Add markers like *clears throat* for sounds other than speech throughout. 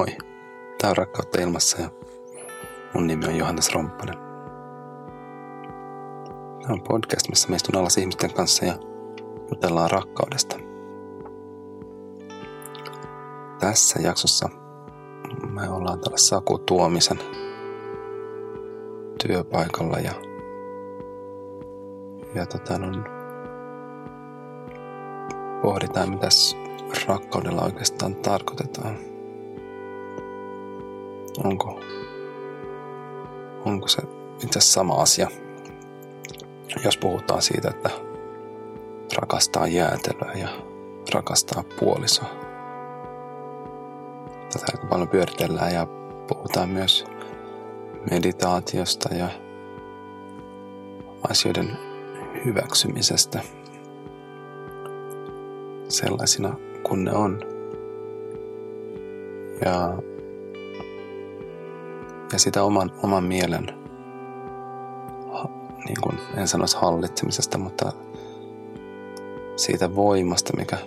Moi, tää on Rakkautta ilmassa ja mun nimi on Johannes Romppanen. Tämä on podcast, missä me istun alas ihmisten kanssa ja jutellaan rakkaudesta. Tässä jaksossa me ollaan tällä Saku Tuomisen työpaikalla ja, ja tota, on, pohditaan, mitäs rakkaudella oikeastaan tarkoitetaan. Onko, onko se itse asiassa sama asia, jos puhutaan siitä, että rakastaa jäätelöä ja rakastaa puolisoa. Tätä aika paljon pyöritellään ja puhutaan myös meditaatiosta ja asioiden hyväksymisestä sellaisina kuin ne on. Ja, ja sitä oman, oman mielen, niin kuin en sanoisi hallitsemisesta, mutta siitä voimasta, mikä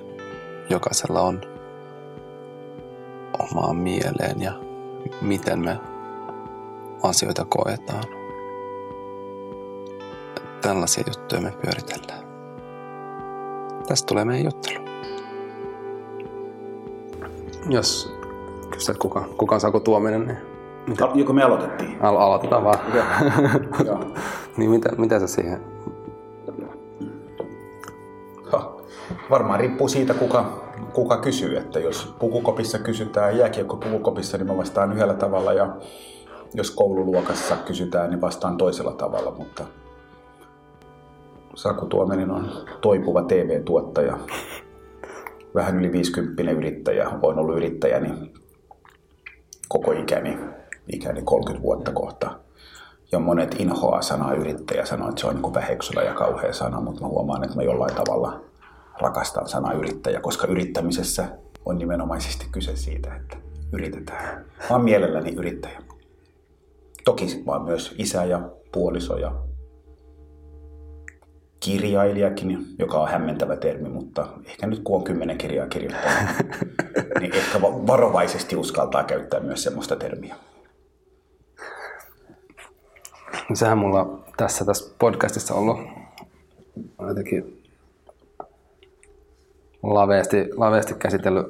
jokaisella on omaan mieleen ja miten me asioita koetaan. Tällaisia juttuja me pyöritellään. Tästä tulee meidän juttelu. Jos kysyt, kuka, kuka Saku Tuominen, niin mitä? Joko me aloitettiin? Al- aloitetaan vaan. *laughs* niin mitä, mitä sä siihen? Ha, varmaan riippuu siitä, kuka, kuka kysyy. Että jos pukukopissa kysytään jääkiekko pukukopissa, niin mä vastaan yhdellä tavalla. Ja jos koululuokassa kysytään, niin vastaan toisella tavalla. Mutta Saku Tuominen on toipuva TV-tuottaja vähän yli 50 yrittäjä. Olen ollut yrittäjäni koko ikäni, ikäni 30 vuotta kohta. Ja monet inhoaa sanaa yrittäjä, sanoo, että se on niin väheksylä ja kauhea sana, mutta mä huomaan, että mä jollain tavalla rakastan sanaa yrittäjä, koska yrittämisessä on nimenomaisesti kyse siitä, että yritetään. Mä oon mielelläni yrittäjä. Toki mä oon myös isä ja puoliso ja kirjailijakin, joka on hämmentävä termi, mutta ehkä nyt kun on kymmenen kirjaa kirjoittanut, niin ehkä varovaisesti uskaltaa käyttää myös semmoista termiä. Sehän mulla tässä, tässä podcastissa ollut jotenkin laveasti, laveasti käsitellyt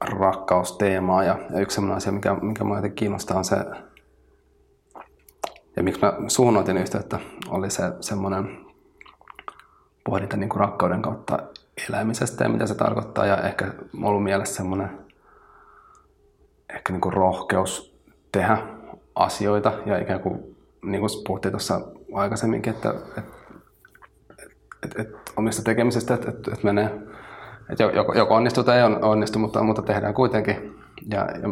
rakkausteemaa ja, ja yksi sellainen asia, mikä, mikä minua jotenkin kiinnostaa on se, ja miksi mä suunnautin yhteyttä, oli se semmoinen pohdinta niin kuin rakkauden kautta elämisestä ja mitä se tarkoittaa. Ja ehkä ollut mielessä semmoinen ehkä niin kuin rohkeus tehdä asioita ja ikään kuin, niin kuin puhuttiin tuossa aikaisemminkin, että, että, että, että omista tekemisestä, että, että, että menee, että joko, joko onnistuu tai ei onnistu, mutta, mutta tehdään kuitenkin. Ja, ja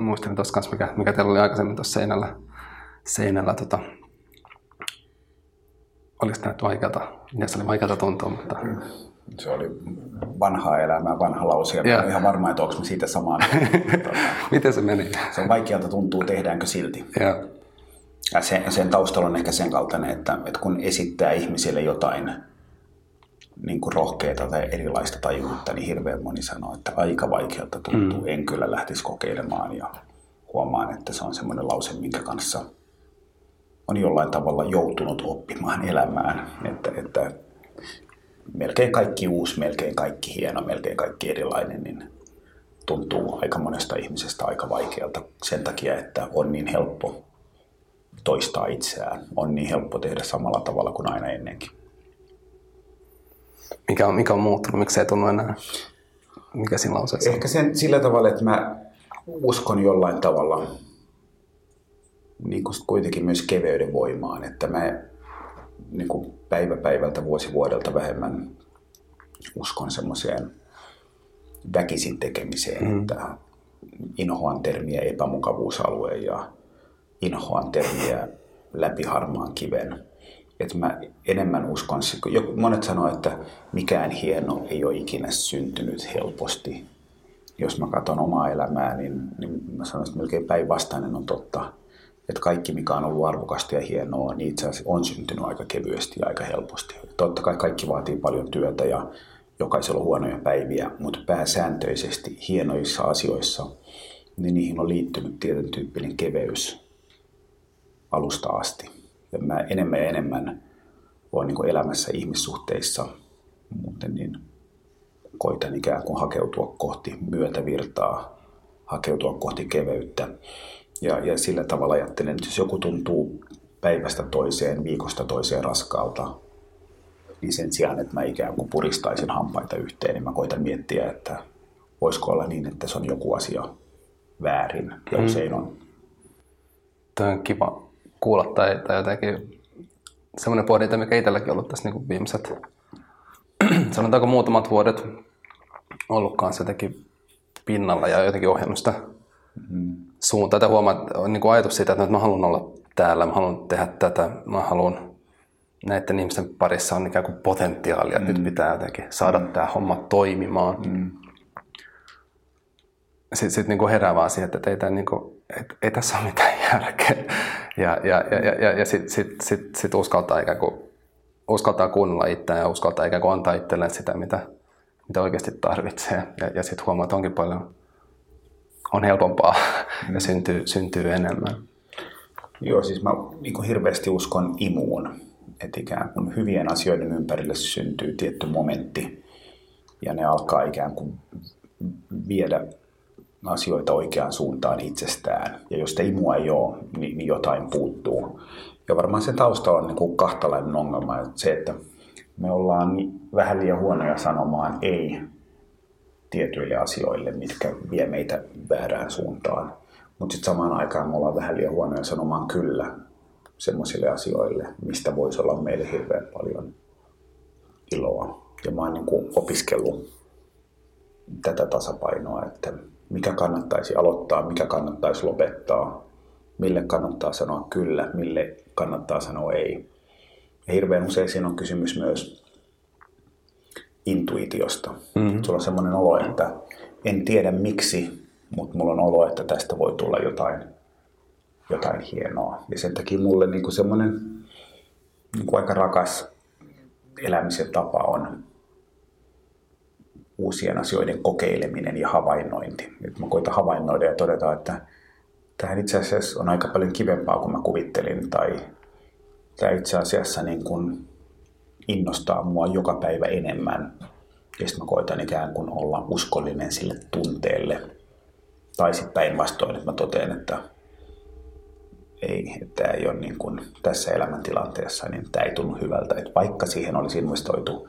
muistelin tuossa kanssa, mikä, mikä teillä oli aikaisemmin tuossa seinällä, seinällä tota, oliko tämä vaikeata? Ja se oli vaikeata tuntua, mutta... Se oli vanhaa elämää, vanha lause, ja yeah. ihan varma, että onko siitä samaan. *laughs* Miten se meni? Se on vaikealta tuntuu, tehdäänkö silti. Yeah. Ja sen, sen taustalla on ehkä sen kaltainen, että, että kun esittää ihmisille jotain niin kuin rohkeita tai erilaista tajuutta, niin hirveän moni sanoo, että aika vaikealta tuntuu, mm. en kyllä lähtisi kokeilemaan ja huomaan, että se on semmoinen lause, minkä kanssa – on jollain tavalla joutunut oppimaan elämään. Että, että melkein kaikki uusi, melkein kaikki hieno, melkein kaikki erilainen, niin tuntuu aika monesta ihmisestä aika vaikealta sen takia, että on niin helppo toistaa itseään. On niin helppo tehdä samalla tavalla kuin aina ennenkin. Mikä on, mikä on muuttunut? Miksi se ei tunnu enää? Mikä siinä lauseessa Ehkä sen, sillä tavalla, että mä uskon jollain tavalla niin kuin kuitenkin myös keveyden voimaan, että mä niin kuin päivä päivältä, vuosi vuodelta vähemmän uskon semmoiseen väkisin tekemiseen, mm. että inhoan termiä epämukavuusalue ja inhoan termiä läpi harmaan kiven. Että mä enemmän uskon, monet sanoo, että mikään hieno ei ole ikinä syntynyt helposti. Jos mä katson omaa elämää, niin, niin mä sanoisin, että melkein päinvastainen on totta että kaikki, mikä on ollut arvokasta ja hienoa, niin itse asiassa on syntynyt aika kevyesti ja aika helposti. Totta kai kaikki vaatii paljon työtä ja jokaisella on huonoja päiviä, mutta pääsääntöisesti hienoissa asioissa niin niihin on liittynyt tietyn tyyppinen keveys alusta asti. Ja mä enemmän ja enemmän olen niin elämässä ihmissuhteissa, muuten niin koitan ikään kuin hakeutua kohti myötävirtaa, hakeutua kohti keveyttä. Ja, ja sillä tavalla ajattelen, että jos joku tuntuu päivästä toiseen, viikosta toiseen raskaalta, niin sen sijaan, että mä ikään kuin puristaisin hampaita yhteen, niin mä koitan miettiä, että voisiko olla niin, että se on joku asia väärin, ja mm. usein on. Tämä on kiva kuulla tai, tai jotenkin semmoinen pohdinta, mikä itselläkin ollut tässä niin viimeiset, *clears throat* sanotaanko muutamat vuodet ollut kanssa jotenkin pinnalla ja jotenkin ohjannut sitä mm. suuntaa. Tai huomaa, on niin kuin ajatus siitä, että mä haluan olla täällä, mä haluan tehdä tätä, mä haluan näiden ihmisten parissa on ikään kuin potentiaalia, että mm. nyt pitää jotenkin saada mm. tämä homma toimimaan. Mm. Sitten sit niin herää vaan siihen, että ei, tämä niin kuin, et, ei tässä ole mitään järkeä. Ja, ja, ja, ja, ja, ja sitten sit, sit, sit uskaltaa ikään kuin uskaltaa kuunnella itseään ja uskaltaa ikään kuin antaa itselleen sitä, mitä, mitä oikeasti tarvitsee. Ja, ja sitten huomaa, että onkin paljon on helpompaa mm. ja syntyy, syntyy enemmän. Joo, siis mä niin hirveästi uskon imuun että ikään kuin hyvien asioiden ympärille syntyy tietty momentti ja ne alkaa ikään kuin viedä asioita oikeaan suuntaan itsestään. Ja jos sitä imua ei ole, niin, niin jotain puuttuu. Ja varmaan se tausta on niin kuin kahtalainen ongelma. Että se, että me ollaan vähän liian huonoja sanomaan ei tietyille asioille, mitkä vie meitä väärään suuntaan. Mutta sitten samaan aikaan me ollaan vähän liian huonoja sanomaan kyllä semmoisille asioille, mistä voisi olla meille hirveän paljon iloa. Ja mä oon niin kuin opiskellut tätä tasapainoa, että mikä kannattaisi aloittaa, mikä kannattaisi lopettaa, mille kannattaa sanoa kyllä, mille kannattaa sanoa ei. Ja hirveän usein siinä on kysymys myös intuitiosta. Mm-hmm. Sulla on semmoinen olo, että en tiedä miksi, mutta mulla on olo, että tästä voi tulla jotain jotain hienoa. Ja sen takia mulle niin semmoinen niin aika rakas elämisen tapa on uusien asioiden kokeileminen ja havainnointi. Nyt mä koitan havainnoida ja todeta, että tähän itse asiassa on aika paljon kivempaa kuin mä kuvittelin, tai tämä itse asiassa niin kuin innostaa mua joka päivä enemmän. Ja sitten mä koitan ikään kuin olla uskollinen sille tunteelle. Tai sitten päinvastoin, että mä totean, että ei, että ei ole niin kuin tässä elämäntilanteessa, niin tämä ei tunnu hyvältä. Että vaikka siihen olisi investoitu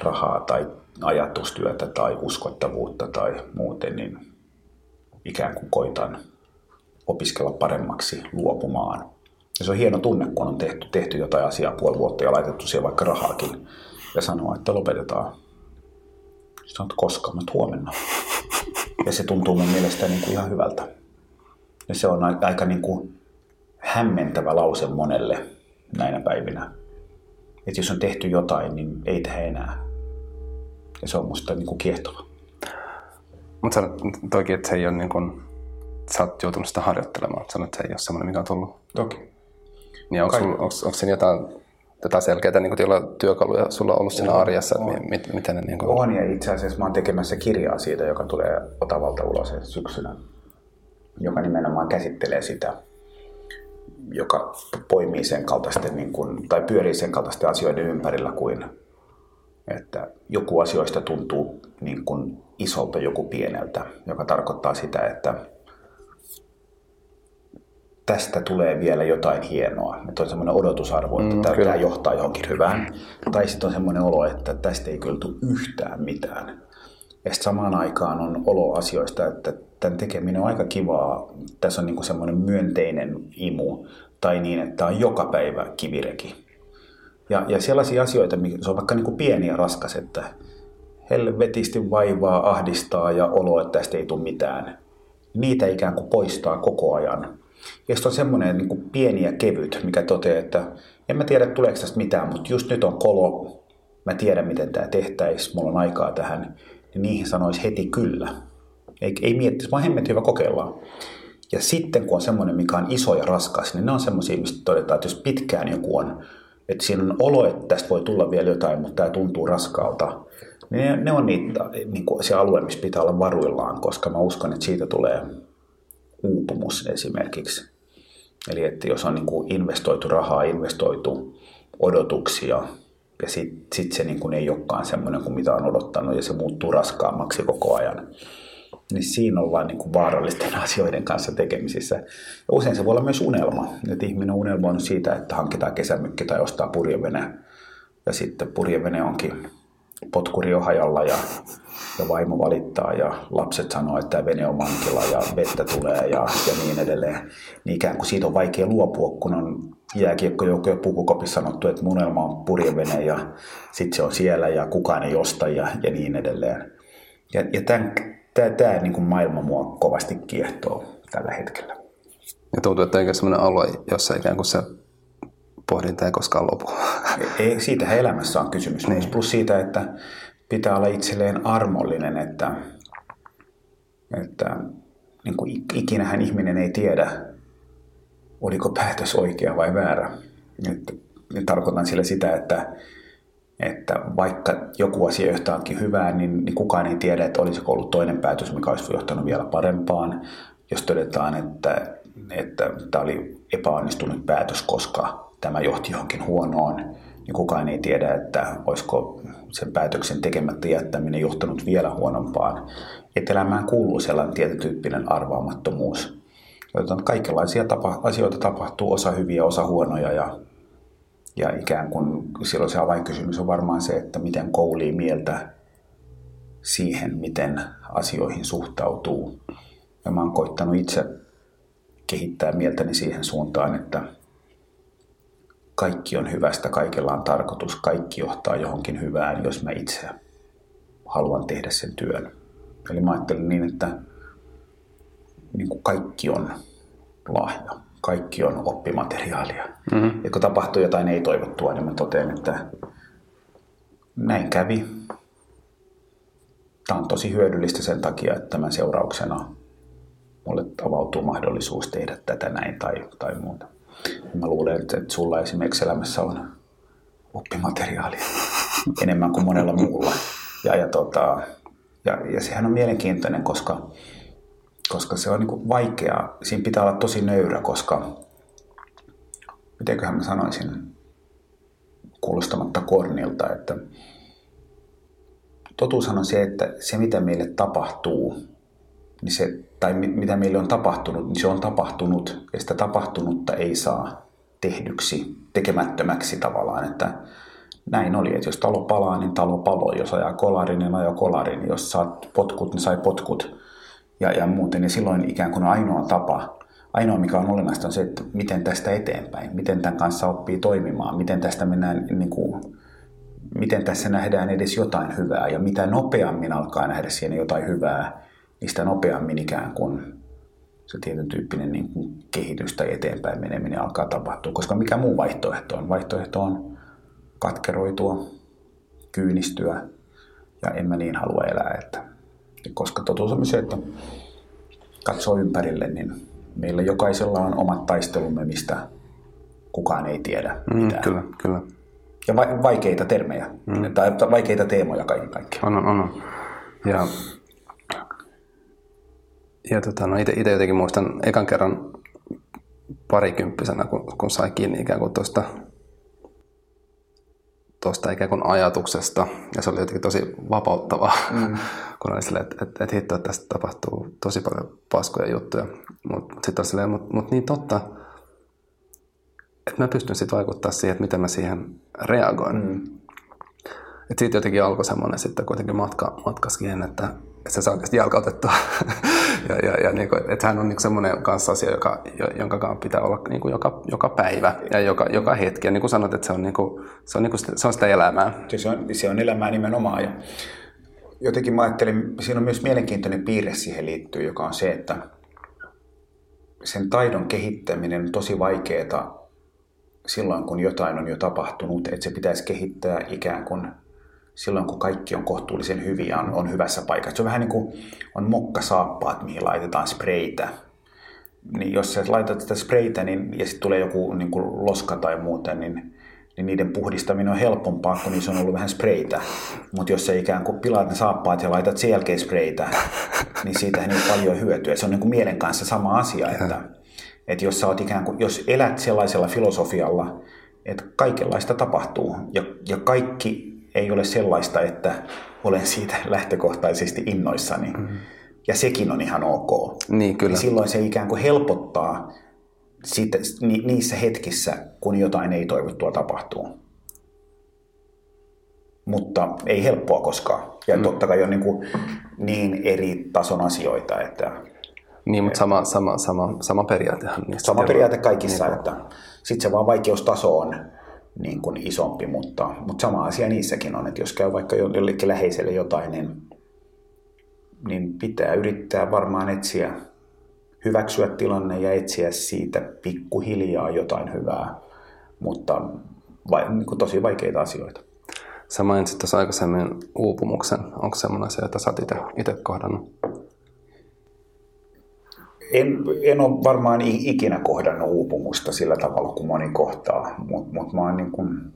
rahaa tai ajatustyötä tai uskottavuutta tai muuten, niin ikään kuin koitan opiskella paremmaksi luopumaan. Ja se on hieno tunne, kun on tehty, tehty jotain asiaa puoli vuotta ja laitettu siihen vaikka rahaakin ja sanoa, että lopetetaan. Sanoit koska, mutta huomenna. Ja se tuntuu mun mielestä niin kuin ihan hyvältä. Ja se on aika, niin kuin hämmentävä lause monelle näinä päivinä. Että jos on tehty jotain, niin ei tehdä enää. Ja se on musta niin kuin kiehtova. Mutta sanot toki, että se ei ole niin kuin, sä oot joutunut sitä harjoittelemaan. Sanoit, että se ei ole semmoinen, mikä on tullut. Toki. Niin onko, sul, onko, onko siinä jotain, jotain selkeää niin kuin, työkaluja sulla ollut siinä on, arjessa? On. Miten, miten ne, niin kuin... on, ja itse asiassa mä oon tekemässä kirjaa siitä, joka tulee Otavalta ulos syksynä, joka nimenomaan käsittelee sitä, joka poimii sen kaltaisten, niin kuin, tai pyörii sen kaltaisten asioiden ympärillä kuin, että joku asioista tuntuu niin kuin isolta, joku pieneltä, joka tarkoittaa sitä, että tästä tulee vielä jotain hienoa. Että on semmoinen odotusarvo, että mm, tämä, tämä johtaa johonkin hyvään. Tai sitten on semmoinen olo, että tästä ei kyllä tule yhtään mitään. Ja sitten samaan aikaan on olo asioista, että tämän tekeminen on aika kivaa. Tässä on niin semmoinen myönteinen imu. Tai niin, että on joka päivä kivireki. Ja, ja sellaisia asioita, se on vaikka niin kuin pieni ja raskas, että helvetisti vaivaa, ahdistaa ja olo, että tästä ei tule mitään. Niitä ikään kuin poistaa koko ajan. Ja sitten on semmoinen niin kuin pieni ja kevyt, mikä toteaa, että en mä tiedä tuleeko tästä mitään, mutta just nyt on kolo, mä tiedän miten tämä tehtäisiin, mulla on aikaa tähän, niin niihin sanoisi heti kyllä. Ei, ei miettisi, vaan hemmet hyvä kokeillaan. Ja sitten kun on semmoinen, mikä on iso ja raskas, niin ne on semmoisia, mistä todetaan, että jos pitkään joku on, että siinä on olo, että tästä voi tulla vielä jotain, mutta tämä tuntuu raskaalta, ne, ne on niitä, niin kuin se alue, missä pitää olla varuillaan, koska mä uskon, että siitä tulee uupumus esimerkiksi. Eli että jos on niin kuin investoitu rahaa, investoitu odotuksia, ja sitten sit se niin kuin ei olekaan semmoinen kuin mitä on odottanut, ja se muuttuu raskaammaksi koko ajan, niin siinä ollaan niin kuin vaarallisten *laughs* asioiden kanssa tekemisissä. Ja usein se voi olla myös unelma, että ihminen unelmoinut siitä, että hankitaan kesämykki tai ostaa purjevene, ja sitten purjevene onkin potkuri on hajalla ja, ja vaimo valittaa ja lapset sanoo, että vene on vankila ja vettä tulee ja, ja niin edelleen. Niin ikään kuin siitä on vaikea luopua, kun on jääkiekkojoukko ja pukukopissa sanottu, että munelma on purjevene ja sitten se on siellä ja kukaan ei osta ja, ja niin edelleen. Ja, ja tämän, tämä, tämä niin kuin maailma mua kovasti kiehtoo tällä hetkellä. Ja tuntuu, että eikä sellainen alue, jossa ikään kuin se pohdinta ei koskaan lopu. Ei, siitä elämässä on kysymys. Niin. Plus siitä, että pitää olla itselleen armollinen, että, että niin kuin ikinähän ihminen ei tiedä, oliko päätös oikea vai väärä. Nyt, nyt tarkoitan sillä sitä, että, että vaikka joku asia johtaankin hyvään, niin, niin kukaan ei tiedä, että olisiko ollut toinen päätös, mikä olisi johtanut vielä parempaan. Jos todetaan, että, että tämä oli epäonnistunut päätös, koska tämä johti johonkin huonoon, niin kukaan ei tiedä, että olisiko sen päätöksen tekemättä jättäminen johtanut vielä huonompaan. Että elämään kuuluu sellainen tietotyyppinen arvaamattomuus. Joten kaikenlaisia tapa, asioita tapahtuu, osa hyviä, osa huonoja ja, ja ikään kuin silloin se avainkysymys on varmaan se, että miten koulii mieltä siihen, miten asioihin suhtautuu. Ja mä oon koittanut itse kehittää mieltäni siihen suuntaan, että kaikki on hyvästä, kaikella on tarkoitus, kaikki johtaa johonkin hyvään, jos mä itse haluan tehdä sen työn. Eli mä ajattelin niin, että niin kuin kaikki on lahja, kaikki on oppimateriaalia. Mm-hmm. Ja kun tapahtuu jotain ei-toivottua, niin mä totean, että näin kävi. Tämä on tosi hyödyllistä sen takia, että tämän seurauksena mulle avautuu mahdollisuus tehdä tätä näin tai, tai muuta. Mä luulen, että sulla esimerkiksi elämässä on oppimateriaalia *laughs* enemmän kuin monella muulla. Ja, ja, tota, ja, ja sehän on mielenkiintoinen, koska, koska se on niin vaikeaa. Siinä pitää olla tosi nöyrä, koska mitenköhän mä sanoisin kuulostamatta kornilta, että totuushan on se, että se mitä meille tapahtuu, niin se, tai mitä meille on tapahtunut, niin se on tapahtunut ja sitä tapahtunutta ei saa tehdyksi, tekemättömäksi tavallaan, että näin oli, että jos talo palaa, niin talo paloi, jos ajaa kolarin, niin ajaa kolarin, jos saat potkut, niin sai potkut ja, ja muuten, niin silloin ikään kuin ainoa tapa, ainoa mikä on olennaista on se, että miten tästä eteenpäin, miten tämän kanssa oppii toimimaan, miten tästä mennään, niin kuin, miten tässä nähdään edes jotain hyvää ja mitä nopeammin alkaa nähdä siinä jotain hyvää, niin sitä nopeammin ikään kuin se tietyn tyyppinen niin kuin kehitys tai eteenpäin meneminen alkaa tapahtua. Koska mikä muu vaihtoehto on? Vaihtoehto on katkeroitua, kyynistyä ja en mä niin halua elää. Että, koska totuus on se, että katsoo ympärille, niin meillä jokaisella on omat taistelumme, mistä kukaan ei tiedä mm, mitään. Kyllä, kyllä. Ja va- vaikeita termejä, mm. tai vaikeita teemoja kaiken kaikkiaan. On, on, on. Ja ja tota, no itse jotenkin muistan ekan kerran parikymppisenä, kun, kun sai kiinni ikään kuin tuosta tuosta ikään kuin ajatuksesta, ja se oli jotenkin tosi vapauttavaa, mm. Kun oli silleen, että, että, että hitto, että tästä tapahtuu tosi paljon paskoja juttuja. Mutta mut sitten oli silleen, mutta mut niin totta, että mä pystyn sitten vaikuttaa siihen, että miten mä siihen reagoin. Mm. Et siitä jotenkin alkoi semmoinen sitten kuitenkin matka, matka siihen, että, että se saa oikeasti jalkautettua. *laughs* ja, ja, ja niin kuin, että hän on niin semmoinen kanssa asia, joka, jonka kanssa pitää olla niin kuin joka, joka päivä ja joka, joka hetki. Ja niin kuin sanot, että se on, niin kuin, se on, niin kuin, se on sitä elämää. Se on, se on elämää nimenomaan. Ja jotenkin mä ajattelin, siinä on myös mielenkiintoinen piirre siihen liittyy, joka on se, että sen taidon kehittäminen on tosi vaikeaa silloin, kun jotain on jo tapahtunut, että se pitäisi kehittää ikään kuin silloin, kun kaikki on kohtuullisen hyviä, on, on hyvässä paikassa. Se on vähän niin kuin on mokkasaappaat, mihin laitetaan spreitä. Niin jos sä laitat sitä spreitä niin, ja sitten tulee joku niin kuin loska tai muuten, niin, niin niiden puhdistaminen on helpompaa, kun niissä on ollut vähän spreitä. Mutta jos sä ikään kuin pilaat ne saappaat ja laitat sen jälkeen spreitä, niin siitä ei paljon hyötyä. Se on niin kuin mielen kanssa sama asia, että, että jos, sä oot ikään kuin, jos elät sellaisella filosofialla, että kaikenlaista tapahtuu ja, ja kaikki ei ole sellaista, että olen siitä *laughs* lähtökohtaisesti innoissani. Mm-hmm. Ja sekin on ihan ok. Niin, kyllä. Niin silloin se ikään kuin helpottaa siitä, ni, niissä hetkissä, kun jotain ei toivottua tapahtuu. Mutta ei helppoa koskaan. Ja mm. totta kai on niin, kuin niin eri tason asioita, että... Niin, mutta sama, sama, sama, sama periaatehan. Niistä sama periaate kaikissa, niin. että sitten se vaan vaikeustaso on niin kuin isompi, mutta, mutta sama asia niissäkin on, että jos käy vaikka jollekin läheiselle jotain, niin, niin pitää yrittää varmaan etsiä hyväksyä tilanne ja etsiä siitä pikkuhiljaa jotain hyvää, mutta vai, niin kuin tosi vaikeita asioita. Sä mainitsit tuossa aikaisemmin uupumuksen. Onko semmoinen asia, jota sä oot itse kohdannut? En, en ole varmaan ikinä kohdannut uupumusta sillä tavalla kuin moni kohtaa, mutta mut mä oon niin kun,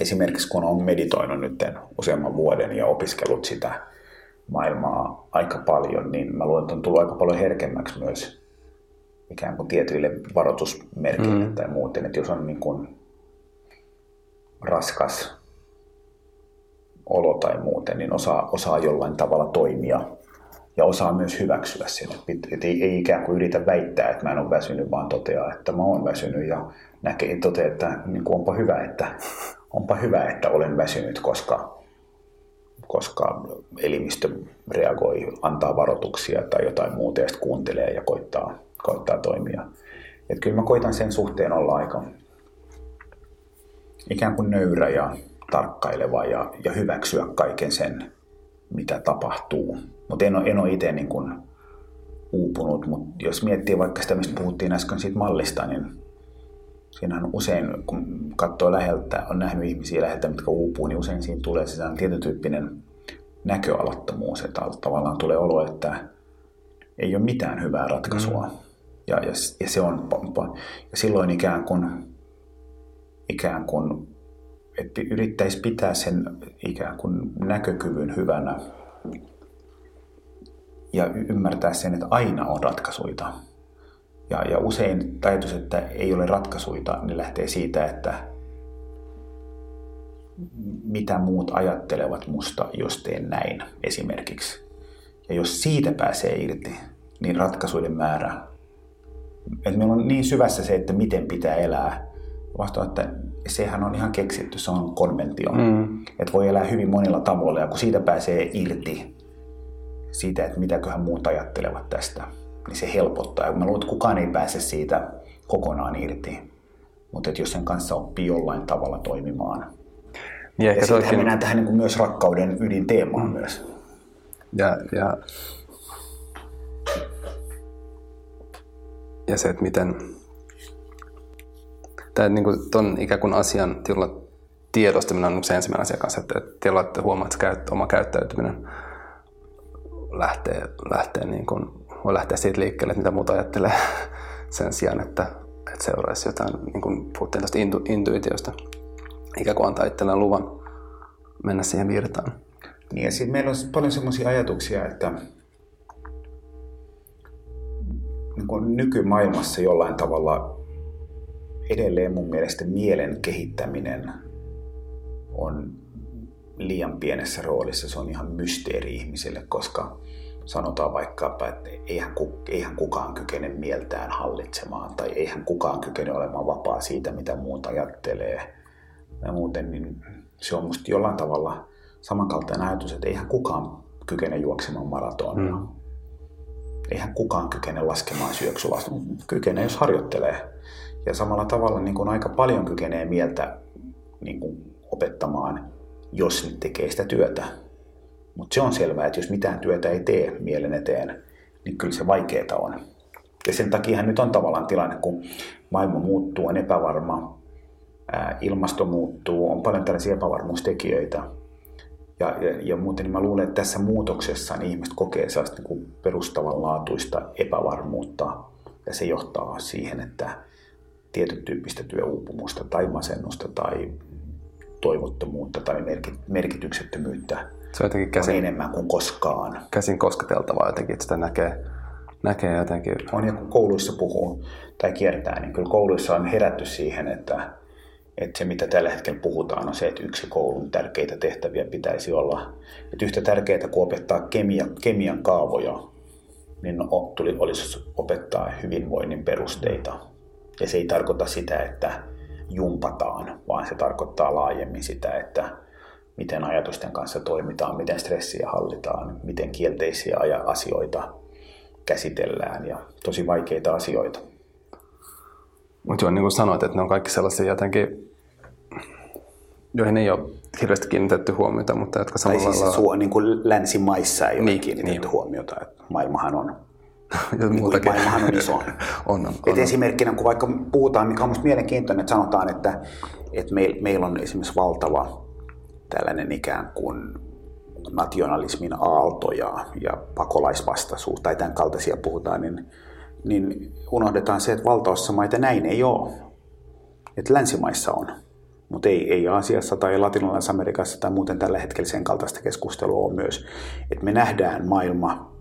esimerkiksi kun olen meditoinut nyt useamman vuoden ja opiskellut sitä maailmaa aika paljon, niin mä luulen, että on tullut aika paljon herkemmäksi myös ikään kuin tietyille varoitusmerkeille mm. tai muuten, että jos on niin kuin raskas olo tai muuten, niin osaa, osaa jollain tavalla toimia ja osaa myös hyväksyä sen. Että ei, ei ikään kuin yritä väittää, että mä en ole väsynyt, vaan toteaa, että mä oon väsynyt ja näkee, toteaa, että niin kuin onpa, hyvä, että, onpa hyvä, että olen väsynyt, koska koska elimistö reagoi, antaa varoituksia tai jotain muuta ja sitten kuuntelee ja koittaa, koittaa toimia. Et kyllä mä koitan sen suhteen olla aika ikään kuin nöyrä ja tarkkaileva ja, ja hyväksyä kaiken sen, mitä tapahtuu. Mutta en ole, en ole itse niin uupunut, mutta jos miettii vaikka sitä, mistä puhuttiin äsken siitä mallista, niin siinähän usein, kun katsoo läheltä, on nähnyt ihmisiä läheltä, mitkä uupuu, niin usein siinä tulee se tietyn tyyppinen näköalattomuus, että tavallaan tulee olo, että ei ole mitään hyvää ratkaisua. Mm. Ja, ja, ja, se on, ja silloin ikään kuin, ikään kuin että yrittäisi pitää sen ikään kuin näkökyvyn hyvänä ja ymmärtää sen, että aina on ratkaisuita. Ja, ja usein ajatus, että ei ole ratkaisuita, niin lähtee siitä, että mitä muut ajattelevat musta, jos teen näin esimerkiksi. Ja jos siitä pääsee irti, niin ratkaisuiden määrä. Että meillä on niin syvässä se, että miten pitää elää. Vastaan, että sehän on ihan keksitty, se on konventio. Mm. Että voi elää hyvin monilla tavoilla ja kun siitä pääsee irti, siitä, että mitäköhän muut ajattelevat tästä, niin se helpottaa. Ja mä luulen, että kukaan ei pääse siitä kokonaan irti. Mutta jos sen kanssa oppii jollain tavalla toimimaan. Niin ja, ja toikin... mennään tähän niin kuin myös rakkauden ydinteemaan mm. myös. Ja, ja, ja se, että miten tämä niin kuin ton ikään kuin asian tiedostaminen on se ensimmäinen asia kanssa, että, että, että huomaat, että oma käyttäytyminen lähtee, lähtee niin kuin, voi lähteä siitä liikkeelle, että mitä muuta ajattelee *laughs* sen sijaan, että, että seuraisi jotain, niin kuin puhuttiin tästä intu, intuitiosta, ikään kuin antaa itselleen luvan mennä siihen virtaan. Niin ja meillä on paljon sellaisia ajatuksia, että niin kuin nykymaailmassa jollain tavalla edelleen mun mielestä mielen kehittäminen on liian pienessä roolissa. Se on ihan mysteeri ihmisille, koska sanotaan vaikka, että eihän, eihän kukaan kykene mieltään hallitsemaan tai eihän kukaan kykene olemaan vapaa siitä, mitä muut ajattelee. Ja muuten niin se on musta jollain tavalla samankaltainen ajatus, että eihän kukaan kykene juoksemaan maratonia. Mm. Eihän kukaan kykene laskemaan syöksylasta. Kykene, jos harjoittelee. Ja samalla tavalla niin kuin aika paljon kykenee mieltä niin kuin opettamaan, jos tekee sitä työtä. Mutta se on selvää, että jos mitään työtä ei tee mielen eteen, niin kyllä se vaikeaa on. Ja sen takia nyt on tavallaan tilanne, kun maailma muuttuu, on epävarma, ilmasto muuttuu, on paljon tällaisia epävarmuustekijöitä. Ja, ja, ja muuten niin mä luulen, että tässä muutoksessa niin ihmiset kokee sellaista niin perustavanlaatuista epävarmuutta, ja se johtaa siihen, että tietyn tyyppistä työuupumusta tai masennusta tai toivottomuutta tai merkityksettömyyttä se on jotenkin käsin, on enemmän kuin koskaan. Käsin kosketeltavaa jotenkin, että sitä näkee, näkee jotenkin. On ja kun kouluissa puhuu tai kiertää, niin kyllä kouluissa on herätty siihen, että, että se mitä tällä hetkellä puhutaan on se, että yksi koulun tärkeitä tehtäviä pitäisi olla. Että yhtä tärkeää kuin opettaa kemia, kemian kaavoja, niin tuli, olisi opettaa hyvinvoinnin perusteita. Ja se ei tarkoita sitä, että jumpataan, vaan se tarkoittaa laajemmin sitä, että miten ajatusten kanssa toimitaan, miten stressiä hallitaan, miten kielteisiä asioita käsitellään ja tosi vaikeita asioita. Mutta joo, niin kuin sanoit, että ne on kaikki sellaisia jotenkin, joihin ei ole hirveästi kiinnitetty huomiota, mutta jotka samalla tai siis lailla... niin kuin länsimaissa ei ole niin, kiinnitetty niin. huomiota. Että maailmahan on *laughs* niin maailmahan on iso. *laughs* on, on, on. esimerkkinä, kun vaikka puhutaan, mikä on minusta mielenkiintoinen, että sanotaan, että, että meillä meil on esimerkiksi valtava tällainen ikään kuin nationalismin aalto ja, ja pakolaisvastaisuus tai tämän kaltaisia puhutaan, niin, niin unohdetaan se, että valtaossa maita näin ei ole. Että länsimaissa on, mutta ei, ei Aasiassa tai Latinalaisessa Amerikassa tai muuten tällä hetkellä sen kaltaista keskustelua on myös. Että me nähdään maailma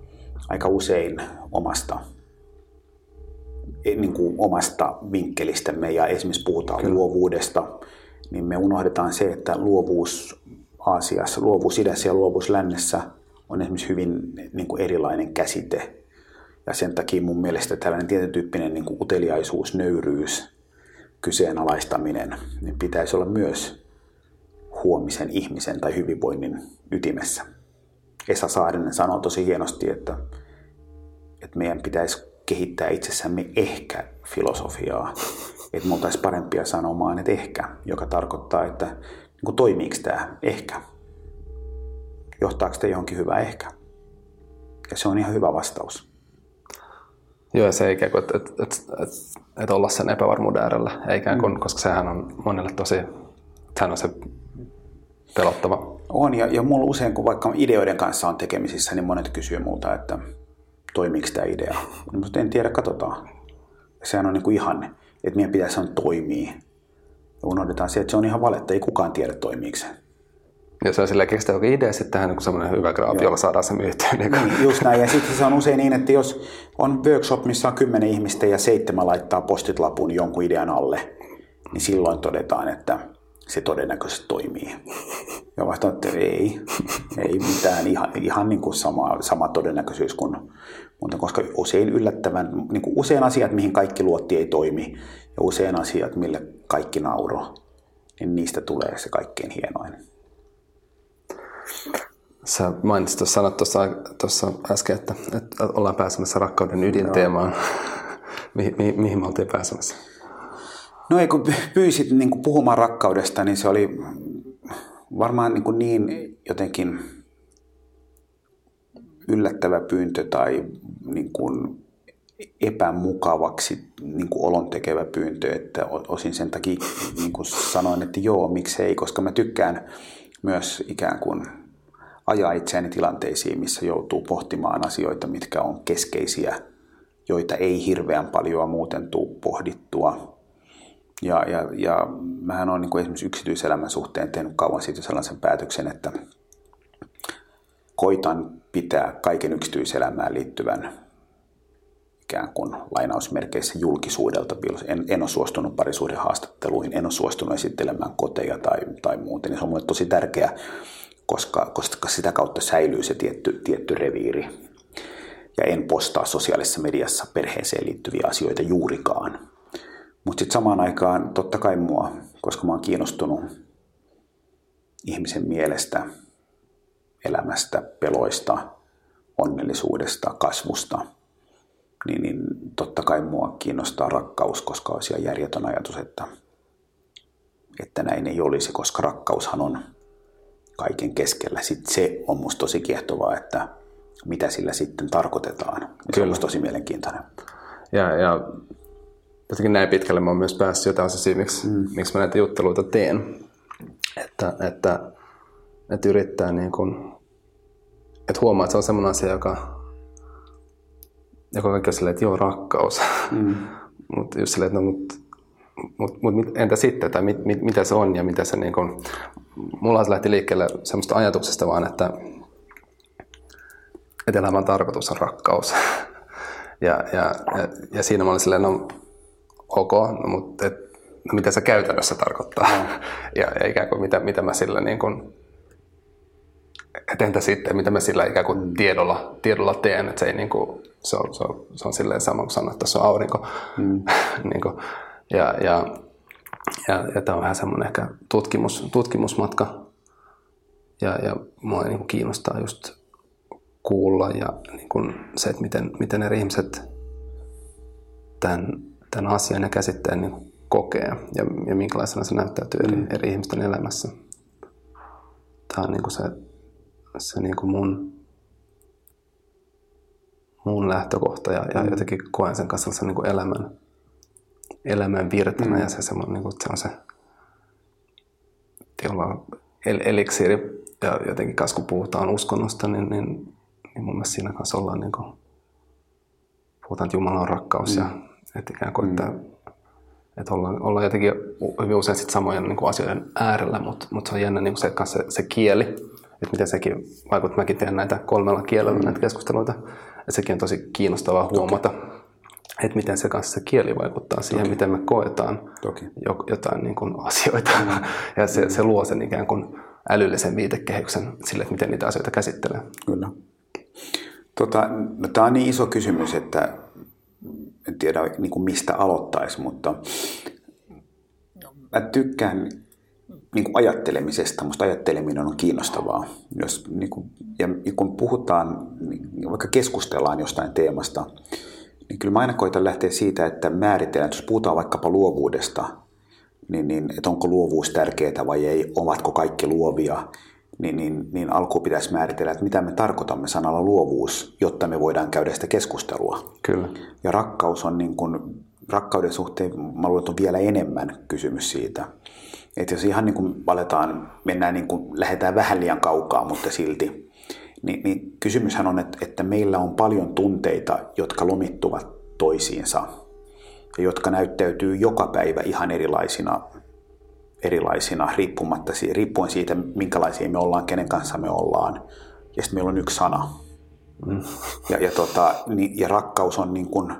aika usein omasta niin kuin omasta vinkkelistämme ja esimerkiksi puhutaan Kyllä. luovuudesta, niin me unohdetaan se, että luovuus Aasiassa, luovuus idässä ja luovuus lännessä on esimerkiksi hyvin niin kuin erilainen käsite. Ja sen takia mun mielestä tällainen tietyn tyyppinen niin kuin uteliaisuus, nöyryys, kyseenalaistaminen, niin pitäisi olla myös huomisen ihmisen tai hyvinvoinnin ytimessä. Esa Saarinen sanoo tosi hienosti, että, että meidän pitäisi kehittää itsessämme ehkä filosofiaa. Että me oltaisiin parempia sanomaan, että ehkä, joka tarkoittaa, että niin toimiiko tämä? Ehkä. Johtaako tämä johonkin hyvää? Ehkä. Ja se on ihan hyvä vastaus. Joo, ja se ikään kuin, että, että, että, että, että olla sen epävarmuuden äärellä, ikään kuin, mm. koska sehän on monelle tosi, sehän on se pelottava. On, ja, ja mulla usein, kun vaikka ideoiden kanssa on tekemisissä, niin monet kysyy multa, että toimiiko tämä idea. Mutta en tiedä, katsotaan. Sehän on niin kuin ihanne, että meidän pitäisi sanoa toimii. Ja unohdetaan se, että se on ihan valetta, ei kukaan tiedä toimiiko se. Ja se on silleen keksitään jokin idea, sitten tähän on semmoinen hyvä graafi, jolla saadaan se myytyä. Niin, niin just näin. Ja sitten se on usein niin, että jos on workshop, missä on kymmenen ihmistä ja seitsemän laittaa postitlapun jonkun idean alle, niin silloin todetaan, että se todennäköisesti toimii. Ja vasta että ei, ei mitään, ihan, ihan niin kuin sama, sama todennäköisyys kuin mutta koska usein yllättävän, niin kuin usein asiat, mihin kaikki luotti, ei toimi, ja usein asiat, mille kaikki nauro, niin niistä tulee se kaikkein hienoin. Sä mainitsit tuossa, sanat tuossa, tuossa äsken, että, että ollaan pääsemässä rakkauden ydinteemaan. *laughs* Mi, mi, mihin me oltiin pääsemässä? No ei, kun pyysit niin kuin puhumaan rakkaudesta, niin se oli varmaan niin, kuin niin jotenkin yllättävä pyyntö tai niin kuin epämukavaksi niin kuin olon tekevä pyyntö, että osin sen takia niin kuin sanoin, että joo, miksei, koska mä tykkään myös ikään kuin ajaa itseäni tilanteisiin, missä joutuu pohtimaan asioita, mitkä on keskeisiä, joita ei hirveän paljon muuten tule pohdittua. Ja, ja, ja mähän olen niin kuin esimerkiksi yksityiselämän suhteen tehnyt kauan siitä sellaisen päätöksen, että koitan pitää kaiken yksityiselämään liittyvän ikään kuin lainausmerkeissä julkisuudelta. En, en ole suostunut parisuhdehaastatteluihin, en ole suostunut esittelemään koteja tai, tai muuten. Se on minulle tosi tärkeää, koska, koska sitä kautta säilyy se tietty, tietty reviiri. Ja en postaa sosiaalisessa mediassa perheeseen liittyviä asioita juurikaan. Mutta sitten samaan aikaan totta kai mua, koska mä oon kiinnostunut ihmisen mielestä, elämästä, peloista, onnellisuudesta, kasvusta, niin, niin totta kai mua kiinnostaa rakkaus, koska olisi järjetön ajatus, että, että näin ei olisi, koska rakkaushan on kaiken keskellä. Sitten se on musta tosi kiehtovaa, että mitä sillä sitten tarkoitetaan. Se on musta tosi mielenkiintoinen. Ja, ja jotenkin näin pitkälle mä oon myös päässyt jotain asioita, miksi, mm. miksi mä näitä jutteluita teen. Että, että, että yrittää niin kuin, että huomaa, että se on semmoinen asia, joka, joka on kaikki silleen, että joo, rakkaus. Mm. *laughs* mutta just silleen, että no, mut, mutta mut, entä sitten, tai mit, mit, mitä se on ja mitä se niin kuin, mulla se lähti liikkeelle semmoista ajatuksesta vaan, että, että elämän tarkoitus on rakkaus. *laughs* ja, ja, ja, ja siinä mä olin silleen, no ok, no, mutta et, no, mitä se käytännössä tarkoittaa. Mm. *laughs* ja, ja ikään kuin mitä, mitä mä sillä niin kuin, että entä sitten, mitä mä sillä ikään kuin tiedolla, tiedolla teen, että se ei niin kuin, se on, se on, se on silleen sama kuin sanoa, että se on aurinko. Mm. *laughs* niin kuin, ja, ja, ja, ja tämä on vähän semmoinen ehkä tutkimus, tutkimusmatka. Ja, ja mua niin kuin kiinnostaa just kuulla ja niin kuin se, että miten, miten eri ihmiset tämän, tämän asian ja käsitteen niin kokee ja, ja minkälaisena se näyttäytyy eri, mm. eri ihmisten elämässä. Tämä on niin kuin se, se niin kuin mun, mun lähtökohta ja, ja mm. jotenkin koen sen kanssa sen niin kuin elämän, elämän virtana mm. ja se, semmoinen, niin kuin, se on se el, eliksiiri ja jotenkin kanssa kun puhutaan uskonnosta, niin, niin, niin mun mielestä siinä kanssa ollaan niin kuin, puhutaan, että Jumala on rakkaus mm. ja että ikään kuin, että, mm. että ollaan, ollaan jotenkin hyvin usein sit samojen niin kuin asioiden äärellä, mutta, mutta se on jännä niin kuin se, se, se kieli, että miten sekin vaikuttaa. Mäkin teen näitä kolmella kielellä mm. näitä keskusteluita, ja sekin on tosi kiinnostavaa huomata, Toki. että miten se kanssa se kieli vaikuttaa siihen, Toki. miten me koetaan Toki. jotain niin kuin asioita. Mm. *laughs* ja se, se luo sen ikään kuin älyllisen viitekehyksen sille, että miten niitä asioita käsittelee. Kyllä. Tota, no, tämä on niin iso kysymys, että en tiedä niin kuin mistä aloittaisi, mutta mä tykkään niin kuin ajattelemisesta. Musta ajatteleminen on kiinnostavaa. Jos, niin kuin, ja kun puhutaan, niin vaikka keskustellaan jostain teemasta, niin kyllä mä aina koitan lähteä siitä, että määritellään, että jos puhutaan vaikkapa luovuudesta, niin, niin että onko luovuus tärkeää vai ei, ovatko kaikki luovia, niin, niin, niin alkuun pitäisi määritellä, että mitä me tarkoitamme sanalla luovuus, jotta me voidaan käydä sitä keskustelua. Kyllä. Ja rakkaus on niin kuin, rakkauden suhteen, mä luulen, että on vielä enemmän kysymys siitä. Että jos ihan niin kuin aletaan, mennään niin kuin, lähdetään vähän liian kaukaa, mutta silti, niin, niin kysymyshän on, että, että meillä on paljon tunteita, jotka lomittuvat toisiinsa ja jotka näyttäytyy joka päivä ihan erilaisina, erilaisina riippumatta, riippuen siitä, minkälaisia me ollaan, kenen kanssa me ollaan. Ja sitten meillä on yksi sana. Mm. Ja, ja, tota, niin, ja rakkaus on niin kuin,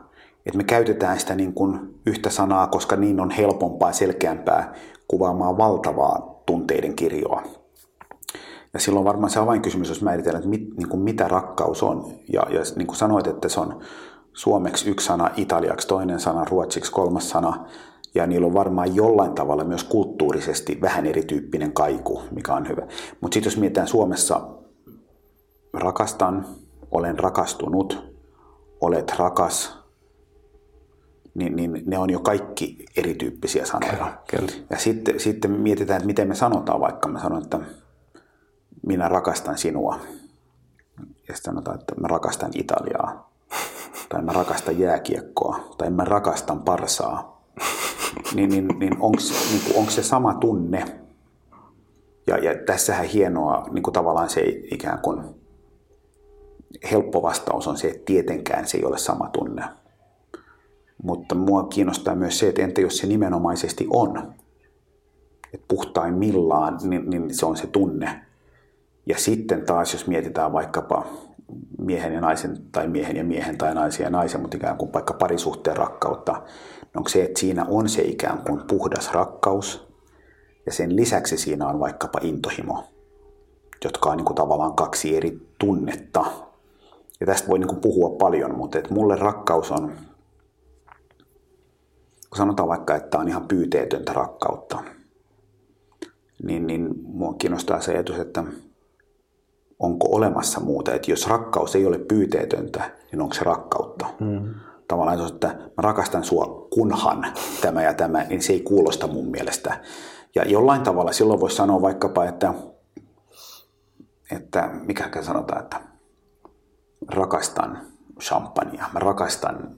että me käytetään sitä niin kuin yhtä sanaa, koska niin on helpompaa ja selkeämpää kuvaamaan valtavaa tunteiden kirjoa. Ja silloin varmaan se avainkysymys, jos määritellään, että mit, niin kuin mitä rakkaus on. Ja, ja niin kuin sanoit, että se on suomeksi yksi sana, italiaksi toinen sana, ruotsiksi kolmas sana. Ja niillä on varmaan jollain tavalla myös kulttuurisesti vähän erityyppinen kaiku, mikä on hyvä. Mutta sitten jos mietitään Suomessa, rakastan, olen rakastunut, olet rakas, niin, niin ne on jo kaikki erityyppisiä sanoja. Kyllä, kyllä. Ja sitten, sitten mietitään, että miten me sanotaan, vaikka mä sanon, että minä rakastan sinua. Ja sitten sanotaan, että mä rakastan Italiaa. *laughs* Tai mä rakastan jääkiekkoa. Tai mä rakastan parsaa. *laughs* niin, niin, niin onko niin onko se sama tunne? Ja, ja tässähän hienoa niin kuin tavallaan se ikään kuin helppo vastaus on se, että tietenkään se ei ole sama tunne mutta mua kiinnostaa myös se, että entä jos se nimenomaisesti on, että puhtaimmillaan, niin, niin se on se tunne. Ja sitten taas, jos mietitään vaikkapa miehen ja naisen, tai miehen ja miehen, tai naisen ja naisen, mutta ikään kuin vaikka parisuhteen rakkautta, niin onko se, että siinä on se ikään kuin puhdas rakkaus, ja sen lisäksi siinä on vaikkapa intohimo, jotka on niin kuin tavallaan kaksi eri tunnetta. Ja tästä voi niin kuin puhua paljon, mutta että mulle rakkaus on sanotaan vaikka, että on ihan pyyteetöntä rakkautta, niin, niin mua kiinnostaa se ajatus, että onko olemassa muuta. Että jos rakkaus ei ole pyyteetöntä, niin onko se rakkautta? Mm. Tavallaan jos, että mä rakastan sua kunhan tämä ja tämä, niin se ei kuulosta mun mielestä. Ja jollain tavalla silloin voisi sanoa vaikkapa, että, että mikä sanotaan, että rakastan champagnea, mä rakastan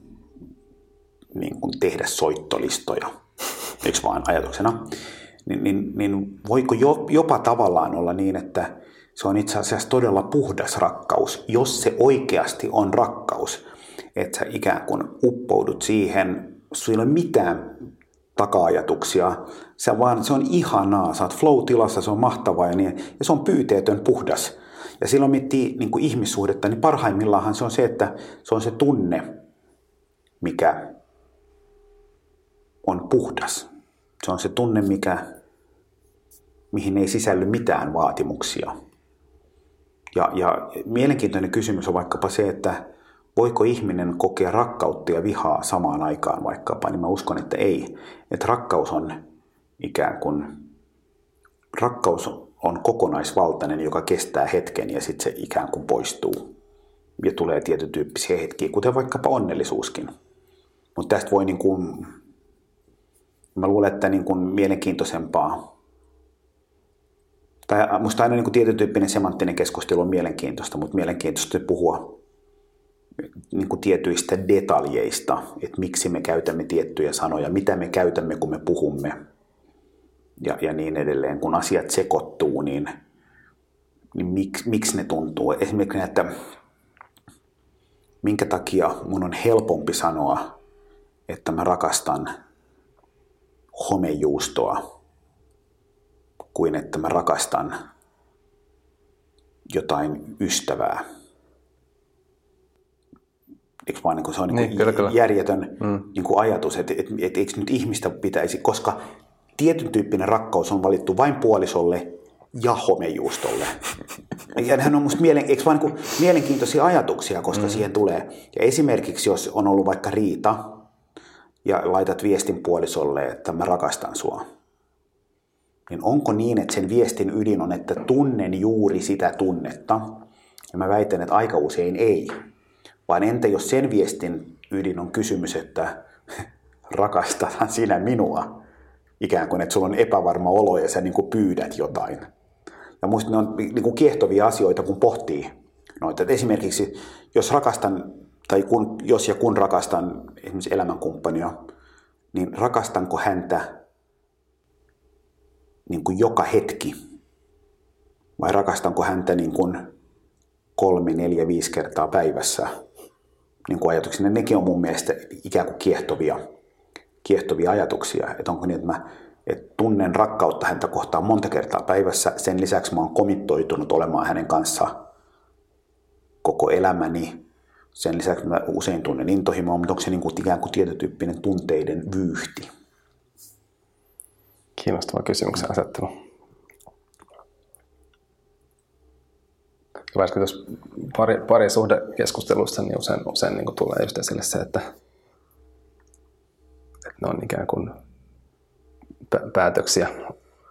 niin kuin tehdä soittolistoja, eikö vaan ajatuksena, niin, niin, niin voiko jo, jopa tavallaan olla niin, että se on itse asiassa todella puhdas rakkaus, jos se oikeasti on rakkaus, että sä ikään kuin uppoudut siihen, sulla ei ole mitään taka-ajatuksia. Se, vaan, se on ihanaa, sä oot flow-tilassa, se on mahtavaa ja, niin, ja se on pyyteetön puhdas. Ja silloin miettii niin kuin ihmissuhdetta, niin parhaimmillaan se on se, että se on se tunne, mikä on puhdas. Se on se tunne, mikä, mihin ei sisälly mitään vaatimuksia. Ja, ja mielenkiintoinen kysymys on vaikkapa se, että voiko ihminen kokea rakkautta ja vihaa samaan aikaan vaikkapa, niin mä uskon, että ei. Että rakkaus on ikään kuin, rakkaus on kokonaisvaltainen, joka kestää hetken ja sitten se ikään kuin poistuu. Ja tulee tietyn tyyppisiä hetkiä, kuten vaikkapa onnellisuuskin. Mutta tästä voi niin kuin, mä luulen, että niin kuin mielenkiintoisempaa tai musta aina niin kuin tietyn tyyppinen semanttinen keskustelu on mielenkiintoista, mutta mielenkiintoista puhua niin kuin tietyistä detaljeista, että miksi me käytämme tiettyjä sanoja, mitä me käytämme, kun me puhumme ja, ja niin edelleen. Kun asiat sekoittuu, niin, niin miksi, miksi ne tuntuu? Esimerkiksi, että minkä takia mun on helpompi sanoa, että mä rakastan homejuustoa, kuin että mä rakastan jotain ystävää eikö vaan niin kuin, se on niin niin, kyllä, kyllä. järjetön mm. niin kuin ajatus, että, että, että eikö nyt ihmistä pitäisi, koska tietyn tyyppinen rakkaus on valittu vain puolisolle ja homejuustolle. *laughs* Ja hän on musta mielen, eikö vaan niin kuin mielenkiintoisia ajatuksia, koska mm. siihen tulee. Ja esimerkiksi jos on ollut vaikka riita ja laitat viestin puolisolle, että mä rakastan sua, niin onko niin, että sen viestin ydin on, että tunnen juuri sitä tunnetta? Ja mä väitän, että aika usein ei. Vaan entä jos sen viestin ydin on kysymys, että *laughs* rakastathan sinä minua? Ikään kuin, että sulla on epävarma olo ja sä niin kuin pyydät jotain. Ja muista ne on niin kuin kiehtovia asioita, kun pohtii noita. Että esimerkiksi jos rakastan, tai kun, jos ja kun rakastan esimerkiksi elämänkumppania, niin rakastanko häntä niin kuin joka hetki? Vai rakastanko häntä niin kuin kolme, neljä, viisi kertaa päivässä? niin kuin ajatuksina, nekin on mun mielestä ikään kuin kiehtovia, kiehtovia ajatuksia. Että onko niin, että mä että tunnen rakkautta häntä kohtaan monta kertaa päivässä. Sen lisäksi mä oon komittoitunut olemaan hänen kanssa koko elämäni. Sen lisäksi mä usein tunnen intohimoa, mutta onko se niin kuin ikään kuin tietotyyppinen tunteiden vyyhti? Kiinnostava kysymyksen asettelu. varsinkin tuossa pari, pari suhdekeskustelussa niin usein, usein niin kuin tulee just esille se, että, että ne on ikään kuin päätöksiä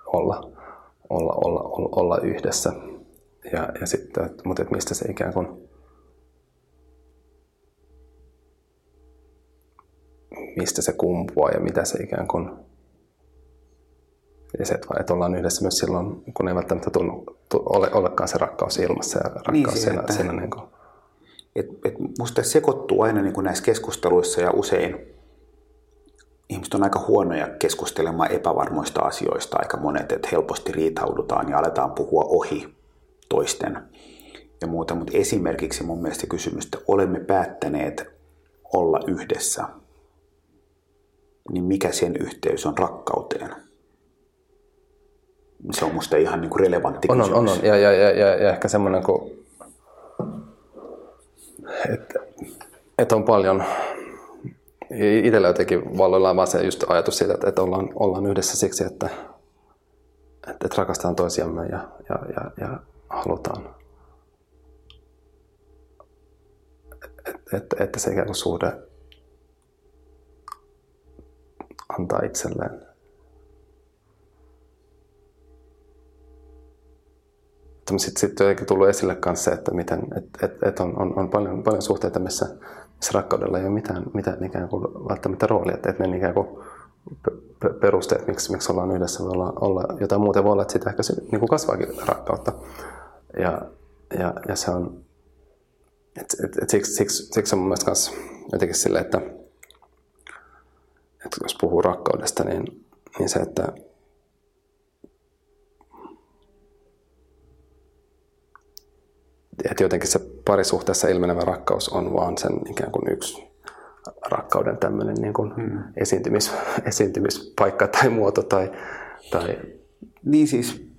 olla, olla, olla, olla, olla yhdessä. Ja, ja sitten, mutta että mistä se ikään kuin mistä se kumpuaa ja mitä se ikään kuin ja se, että ollaan yhdessä myös silloin, kun ei välttämättä tunnu, ole, olekaan se rakkaus ilmassa ja rakkaus niin, siinä, että, siinä niin kuin... et, et musta sekoittuu aina niin kuin näissä keskusteluissa ja usein ihmiset on aika huonoja keskustelemaan epävarmoista asioista, aika monet, että helposti riitaudutaan ja aletaan puhua ohi toisten ja muuta. Mutta esimerkiksi mun mielestä kysymys, että olemme päättäneet olla yhdessä, niin mikä sen yhteys on rakkauteen? se on musta ihan niin kuin relevantti on, kysymys. On, on, ja, ja, ja, ja, ja ehkä semmoinen, kun, että, että on paljon, itsellä jotenkin valloillaan vaan se just ajatus siitä, että, että ollaan, ollaan yhdessä siksi, että, että, että rakastetaan toisiamme ja, ja, ja, ja halutaan, että, että, että se ikään kuin suhde antaa itselleen sitten sit jotenkin tullut esille myös se, että miten, et, et, et on, on, on, paljon, paljon suhteita, missä, missä rakkaudella ei ole mitään, mitään ikään kuin välttämättä roolia, että, että ne ikään kuin perusteet, miksi, miksi ollaan yhdessä, voi olla, olla jotain muuta, voi olla, että sitä ehkä niin kuin kasvaakin rakkautta. Ja, ja, ja se on, et, et, et siksi, siksi, siksi on mun mielestä myös jotenkin sille, että, että jos puhuu rakkaudesta, niin, niin se, että että jotenkin se parisuhteessa ilmenevä rakkaus on vaan sen ikään kuin yksi rakkauden tämmöinen niin kuin hmm. esiintymis, *laughs* esiintymispaikka tai muoto tai, tai... Niin siis,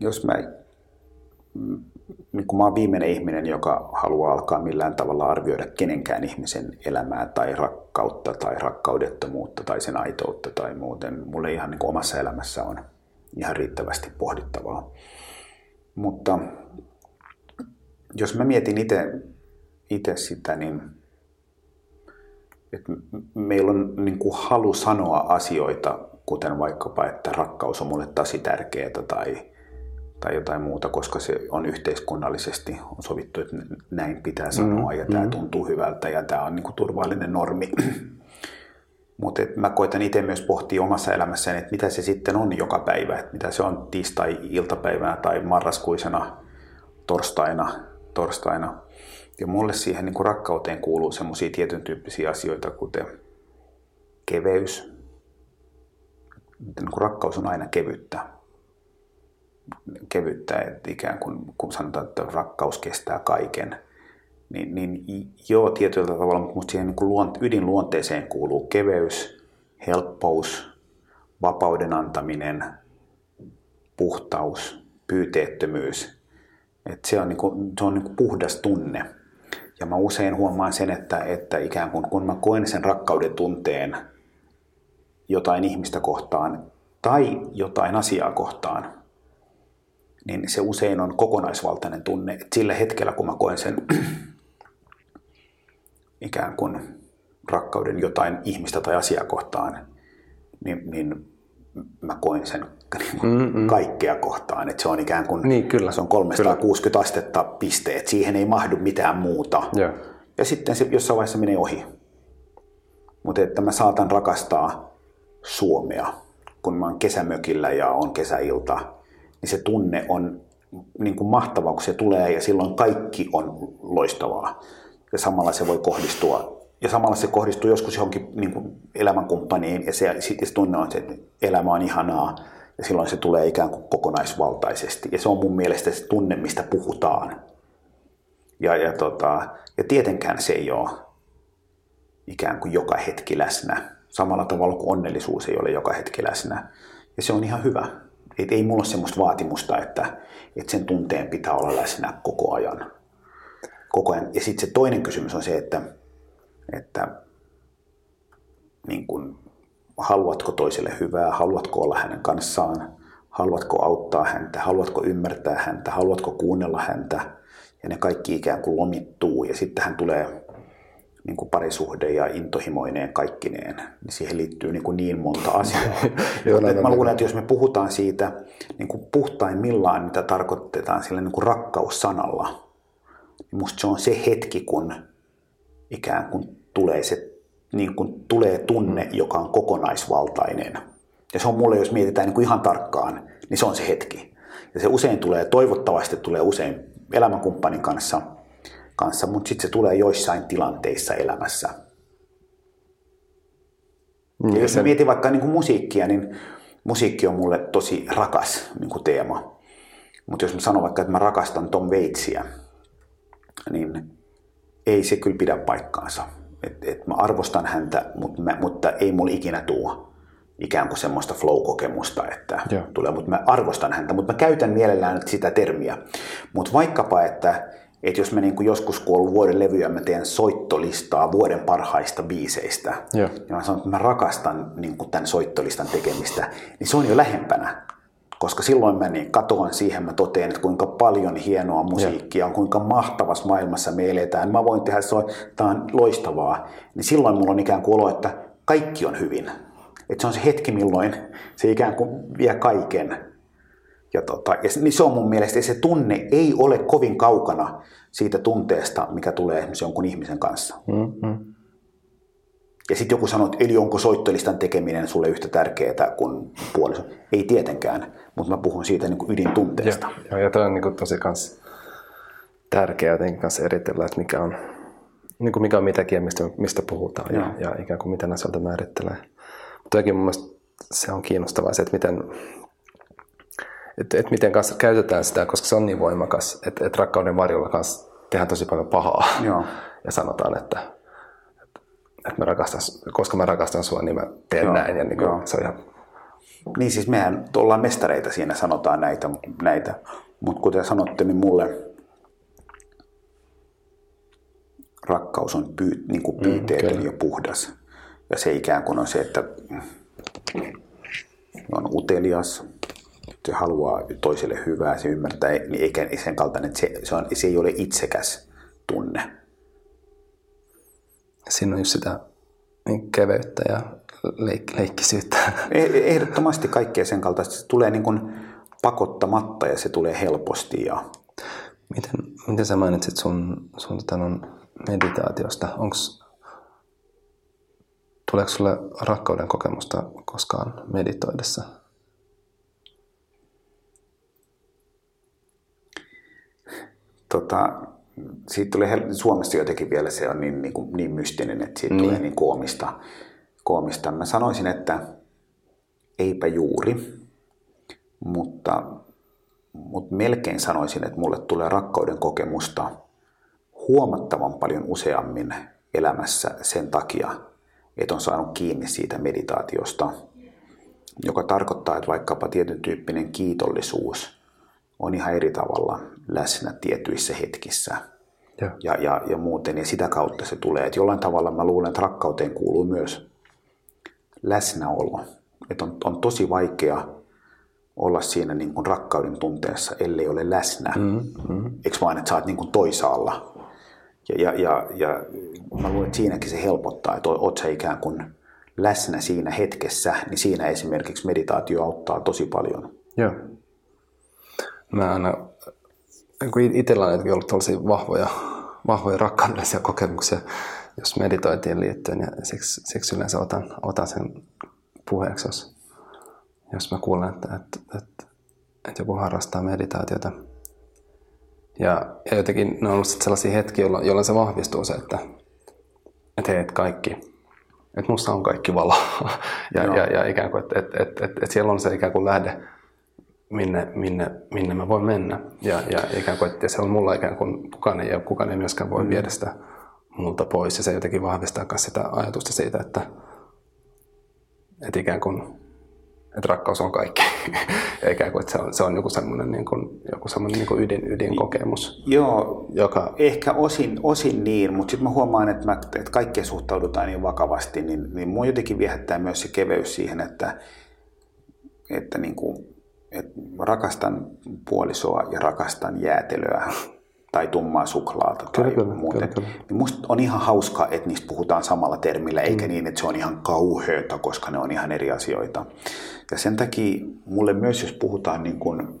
jos mä, niin kuin mä oon viimeinen ihminen, joka haluaa alkaa millään tavalla arvioida kenenkään ihmisen elämää tai rakkautta tai rakkaudettomuutta tai sen aitoutta tai muuten. Mulle ihan niin omassa elämässä on ihan riittävästi pohdittavaa. Mutta jos mä mietin itse sitä, niin että meillä on niin kuin halu sanoa asioita, kuten vaikkapa, että rakkaus on mulle tosi tärkeää tai, tai jotain muuta, koska se on yhteiskunnallisesti on sovittu, että näin pitää sanoa mm, ja tämä tuntuu hyvältä ja tämä on niin kuin turvallinen normi. *clears throat* Mutta mä koitan itse myös pohtia omassa elämässäni, että mitä se sitten on joka päivä, että mitä se on tiistai-iltapäivänä tai marraskuisena torstaina, torstaina. Ja mulle siihen niin kuin rakkauteen kuuluu semmoisia tietyn tyyppisiä asioita, kuten keveys. Niin kuin rakkaus on aina kevyttä. Kevyttä, että ikään kuin kun sanotaan, että rakkaus kestää kaiken. Niin, niin joo, tietyllä tavalla, mutta siihen niin kuin luont, ydinluonteeseen kuuluu keveys, helppous, vapauden antaminen, puhtaus, pyyteettömyys. Et se on, niin kuin, se on niin kuin puhdas tunne. Ja mä usein huomaan sen, että, että ikään kuin kun mä koen sen rakkauden tunteen jotain ihmistä kohtaan tai jotain asiaa kohtaan, niin se usein on kokonaisvaltainen tunne. Että sillä hetkellä, kun mä koen sen *clears throat* ikään kuin rakkauden jotain ihmistä tai asiaa kohtaan, niin, niin mä koen sen *laughs* niin kaikkea kohtaan. Että se on ikään kuin niin, kyllä. Se on 360 kyllä. astetta pisteet. Siihen ei mahdu mitään muuta. Ja, ja sitten se jossain vaiheessa menee ohi. Mutta että mä saatan rakastaa Suomea, kun mä oon kesämökillä ja on kesäilta, niin se tunne on niin kuin mahtavaa, kun se tulee ja silloin kaikki on loistavaa. Ja samalla se voi kohdistua ja samalla se kohdistuu joskus johonkin niin kuin elämänkumppaniin ja se, se tunne on se, että elämä on ihanaa ja silloin se tulee ikään kuin kokonaisvaltaisesti. Ja se on mun mielestä se tunne, mistä puhutaan. Ja, ja, tota, ja tietenkään se ei ole ikään kuin joka hetki läsnä. Samalla tavalla kuin onnellisuus ei ole joka hetki läsnä. Ja se on ihan hyvä. Et ei mulla ole semmoista vaatimusta, että, että sen tunteen pitää olla läsnä koko ajan. Koko ajan. Ja sitten se toinen kysymys on se, että että niin kuin, haluatko toiselle hyvää, haluatko olla hänen kanssaan, haluatko auttaa häntä, haluatko ymmärtää häntä, haluatko kuunnella häntä. Ja ne kaikki ikään kuin lomittuu ja sitten hän tulee niin kuin parisuhde ja intohimoineen kaikkineen, niin siihen liittyy niin, kuin niin monta *laughs* asiaa. Joo, mä luulen, että jos me puhutaan siitä niin kuin puhtaimmillaan, mitä tarkoitetaan sillä niin kuin rakkaussanalla, niin musta se on se hetki, kun ikään kuin tulee se niin kuin tulee tunne, joka on kokonaisvaltainen. Ja se on mulle, jos mietitään niin kuin ihan tarkkaan, niin se on se hetki. Ja se usein tulee, toivottavasti tulee usein elämänkumppanin kanssa, kanssa mutta sitten se tulee joissain tilanteissa elämässä. Niin, ja jos sen... mietin vaikka niin kuin musiikkia, niin musiikki on mulle tosi rakas niin kuin teema. Mutta jos mä sanon vaikka, että mä rakastan Tom Waitsia, niin ei se kyllä pidä paikkaansa. Et, et mä arvostan häntä, mutta, mä, mutta ei mulla ikinä tuo ikään kuin semmoista flow-kokemusta, että Joo. tulee, mutta mä arvostan häntä, mutta mä käytän mielellään sitä termiä. Mutta vaikkapa, että, että jos mä niin kuin joskus kun ollut vuoden levyä, mä teen soittolistaa vuoden parhaista biiseistä, Joo. ja mä sanon, että mä rakastan niin kuin tämän soittolistan tekemistä, niin se on jo lähempänä koska silloin mä niin katoan siihen, mä totean, että kuinka paljon hienoa musiikkia on, kuinka mahtavassa maailmassa me eletään. Mä voin tehdä, se tämä on loistavaa. Niin silloin mulla on ikään kuin olo, että kaikki on hyvin. Että se on se hetki, milloin se ikään kuin vie kaiken. Ja, tota, ja niin se on mun mielestä, se tunne ei ole kovin kaukana siitä tunteesta, mikä tulee esimerkiksi jonkun ihmisen kanssa. Mm-hmm. Ja sitten joku sanoo, että eli onko soittolistan tekeminen sulle yhtä tärkeää kuin puoliso? Ei tietenkään, mutta mä puhun siitä niin kuin ydintunteesta. Joo, ja tämä on niin kuin tosi kans tärkeää jotenkin kanssa eritellä, että mikä on, niin kuin mikä on mitäkin ja mistä, mistä puhutaan ja, ja ikään kuin miten asioita määrittelee. Mutta mun mielestä se on kiinnostavaa se, että miten, että, että miten kanssa käytetään sitä, koska se on niin voimakas, että, että rakkauden varjolla kanssa tehdään tosi paljon pahaa. Joo. ja sanotaan, että, että, että mä rakastan, koska mä rakastan sua, niin mä teen joo, näin. Ja niin kuin, se on ihan... Niin siis mehän ollaan mestareita siinä, sanotaan näitä, näitä. mutta kuten sanotte, niin mulle rakkaus on pyy, niin kuin pyyteetön mm, ja puhdas. Ja se ikään kuin on se, että on utelias, haluaa toiselle hyvää, se ymmärtää, niin eikä sen kaltainen, että se, se, on, se ei ole itsekäs tunne. Siinä on just sitä niin keveyttä ja leik- leikkisyyttä. E-, ehdottomasti kaikkea sen kaltaista. Se tulee niin kuin pakottamatta ja se tulee helposti. Ja... Miten, miten sä mainitsit sun, sun tota, meditaatiosta? Onks, tuleeko sulle rakkauden kokemusta koskaan meditoidessa? Tota, siitä tuli Suomessa jotenkin vielä se on niin, niin, kuin, niin mystinen, että siitä niin. tulee niin koomista, koomista. Mä sanoisin, että eipä juuri, mutta, mutta melkein sanoisin, että mulle tulee rakkauden kokemusta huomattavan paljon useammin elämässä sen takia, että on saanut kiinni siitä meditaatiosta, joka tarkoittaa, että vaikkapa tietyn tyyppinen kiitollisuus on ihan eri tavalla läsnä tietyissä hetkissä ja, ja, ja, ja muuten, ja sitä kautta se tulee. Että jollain tavalla mä luulen, että rakkauteen kuuluu myös läsnäolo. Että on, on tosi vaikea olla siinä niin kuin rakkauden tunteessa, ellei ole läsnä. Mm, mm. Eikö vaan, että sä oot niin kuin toisaalla ja, ja, ja, ja mä luulen, että siinäkin se helpottaa, että oot sä ikään kuin läsnä siinä hetkessä, niin siinä esimerkiksi meditaatio auttaa tosi paljon. Joo. Mä aina, kun itsellä on ollut tällaisia vahvoja, vahvoja rakkaudellisia kokemuksia, jos meditointiin liittyen, ja siksi, siksi yleensä otan, otan sen puheeksi, jos, jos mä kuulen, että, että, että, että joku harrastaa meditaatiota – ja, ja jotenkin ne on ollut sellaisia hetkiä, jolloin, jolloin se vahvistuu se, että, että hei, että kaikki, että musta on kaikki valo. *laughs* ja, ja, ja ikään kuin, että, että, että, että, että siellä on se ikään kuin lähde, minne, minne, minne mä voin mennä. Ja, ja ikään kuin, että se on mulla ikään kuin kukaan ei, kukaan ei myöskään voi mm. viedä sitä multa pois. Ja se jotenkin vahvistaa myös sitä ajatusta siitä, että, että ikään kuin että rakkaus on kaikki. *laughs* Eikä kuin, että se on, se on joku semmoinen, niin kuin, joku semmoinen niin kuin ydin, ydinkokemus. Joo, joka... ehkä osin, osin niin, mutta sitten mä huomaan, että, mä, että kaikkeen suhtaudutaan niin vakavasti, niin, niin mua jotenkin viehättää myös se keveys siihen, että, että, niin kuin, että rakastan puolisoa ja rakastan jäätelöä tai tummaa suklaata tai kyllä, muuten. Kyllä, kyllä. Niin musta on ihan hauska, että niistä puhutaan samalla termillä, eikä mm. niin, että se on ihan kauheata, koska ne on ihan eri asioita. Ja sen takia mulle myös, jos puhutaan niin kuin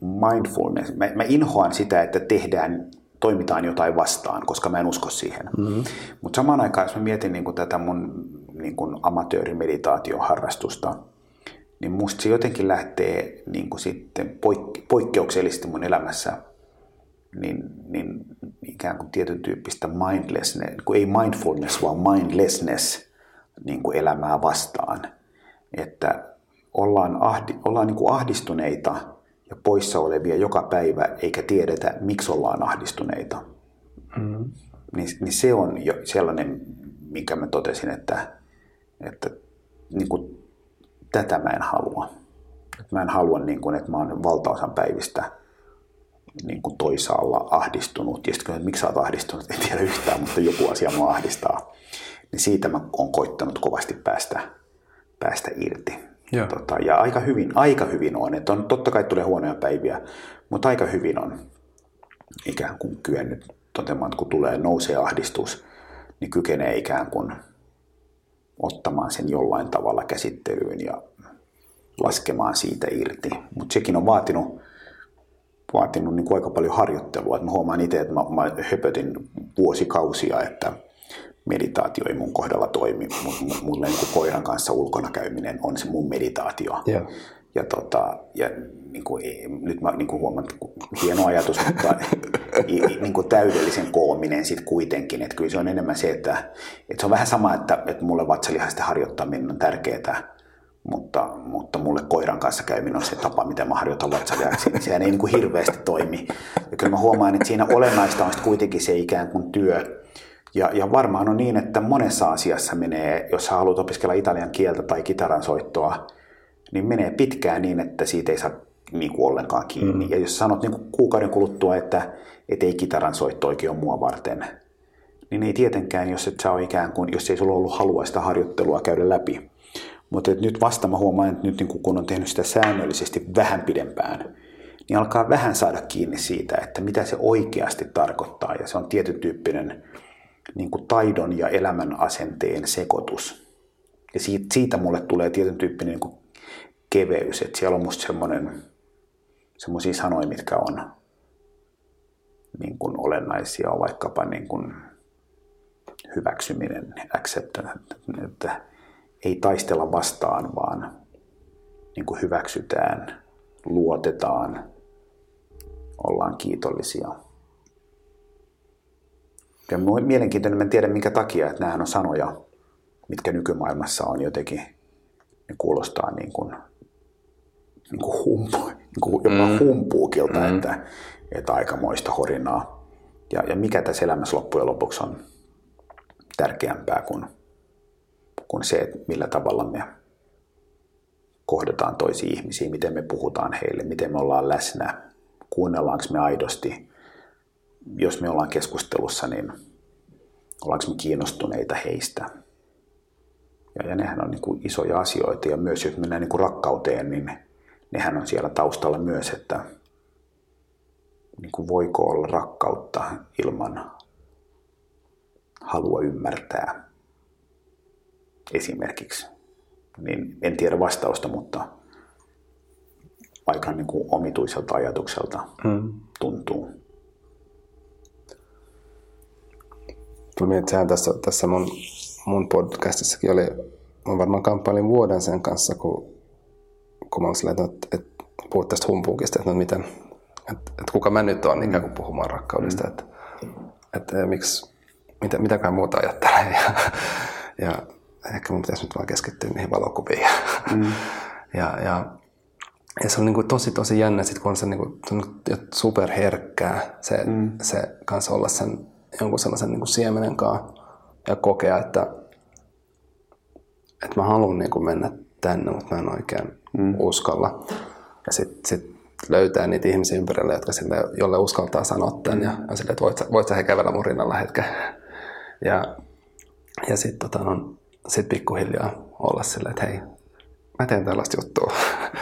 mindfulness, mä, mä inhoan sitä, että tehdään toimitaan jotain vastaan, koska mä en usko siihen. Mm-hmm. Mutta samaan aikaan, jos mä mietin niin kuin tätä mun niin kuin amatöörimeditaatioharrastusta, niin musta se jotenkin lähtee niin kuin sitten poik- poikkeuksellisesti mun elämässä niin, niin ikään kuin tietyn tyyppistä mindlessness, kun ei mindfulness, vaan mindlessness niin kuin elämää vastaan. Että ollaan, ahdi, ollaan niin kuin ahdistuneita ja poissa olevia joka päivä, eikä tiedetä, miksi ollaan ahdistuneita. Mm. Niin, niin se on jo sellainen, mikä mä totesin, että, että niin kuin, tätä mä en halua. Mä en halua, niin kuin, että mä oon valtaosan päivistä niin kuin toisaalla ahdistunut. Ja sitten miksi sä oot ahdistunut, en tiedä yhtään, mutta joku asia mua ahdistaa. Niin siitä mä oon koittanut kovasti päästä, päästä irti. Ja. Tota, ja aika hyvin, aika hyvin on. Että on. Totta kai tulee huonoja päiviä, mutta aika hyvin on ikään kuin kyennyt toteamaan, että kun tulee nousee ahdistus, niin kykenee ikään kuin ottamaan sen jollain tavalla käsittelyyn ja laskemaan siitä irti. Mutta sekin on vaatinut vaatinut niin kuin aika paljon harjoittelua. Että mä huomaan itse, että mä, mä höpötin vuosikausia, että meditaatio ei mun kohdalla toimi. Mulle niin koiran kanssa ulkona käyminen on se mun meditaatio. Yeah. Ja, tota, ja niin kuin, nyt mä niin kuin huomaan, että hieno ajatus, mutta niin kuin täydellisen koominen sitten kuitenkin. Että kyllä se on enemmän se, että, että se on vähän sama, että, että mulle vatsalihaisten harjoittaminen on tärkeää mutta, mutta mulle koiran kanssa käyminen on se tapa, miten mä harjoitan vatsaviaksi. Sehän ei niin kuin hirveästi toimi. Ja kyllä mä huomaan, että siinä olennaista on kuitenkin se ikään kuin työ, Ja, ja varmaan on niin, että monessa asiassa menee, jos sä haluat opiskella italian kieltä tai kitaran soittoa, niin menee pitkään niin, että siitä ei saa niin kuin ollenkaan kiinni. Mm. Ja jos sanot niin kuin kuukauden kuluttua, että, että ei kitaran soitto oikein ole mua varten, niin ei tietenkään, jos et sä ole ikään kuin, jos ei sulla ollut halua sitä harjoittelua käydä läpi. Mutta nyt vasta mä huomaan, että nyt niin kun on tehnyt sitä säännöllisesti vähän pidempään, niin alkaa vähän saada kiinni siitä, että mitä se oikeasti tarkoittaa. Ja se on tietyn tyyppinen niin kuin taidon ja elämän asenteen sekoitus. Ja siitä, siitä mulle tulee tietyn tyyppinen niin kuin keveys, että siellä on musta semmoinen, semmoisia sanoja, mitkä on niin kuin olennaisia, on vaikkapa niin kuin hyväksyminen, acceptance, että ei taistella vastaan, vaan niin kuin hyväksytään, luotetaan, ollaan kiitollisia. Ja mielenkiintoinen, en tiedä minkä takia, että nämä on sanoja, mitkä nykymaailmassa on jotenkin, ne kuulostaa niin kuin, niin kuin, humpu, niin kuin jopa mm. humpuukilta, mm. että, että aikamoista horinaa. Ja, ja mikä tässä elämässä loppujen lopuksi on tärkeämpää kuin, kuin se, että millä tavalla me kohdataan toisia ihmisiä, miten me puhutaan heille, miten me ollaan läsnä, kuunnellaanko me aidosti. Jos me ollaan keskustelussa, niin ollaanko me kiinnostuneita heistä. Ja, ja nehän on niin kuin isoja asioita ja myös jos mennään niin kuin rakkauteen, niin nehän on siellä taustalla myös, että niin kuin voiko olla rakkautta ilman halua ymmärtää esimerkiksi. Niin en tiedä vastausta, mutta aika niin kuin omituiselta ajatukselta hmm. tuntuu. Tuli sehän tässä, tässä mun, mun podcastissakin oli, mä varmaan kamppailin vuoden sen kanssa, kun, kun mä olin silleen, että, että puhut tästä humpuukista, että no miten, että, että kuka mä nyt on ikään kuin puhumaan rakkaudesta, mm. että, että miksi, mitä, mitäkään muuta ajattelee. Ja, ja ehkä mun pitäisi nyt vaan keskittyä niihin valokuviin. Mm. *laughs* ja, ja, ja se on niin kuin tosi tosi jännä, sit kun on se niin kuin, superherkkää se, mm. se kanssa olla sen jonkun sellaisen niin kuin siemenen kanssa ja kokea, että, että mä haluan niin kuin mennä tänne, mutta mä en oikein mm. uskalla. Ja sitten sit löytää niitä ihmisiä ympärillä, jotka sille, jolle uskaltaa sanoa tämän ja, ja sille, että voit, voit sä he kävellä mun rinnalla hetken. Ja, ja sitten tota, no, sit pikkuhiljaa olla silleen, että hei, mä teen tällaista juttua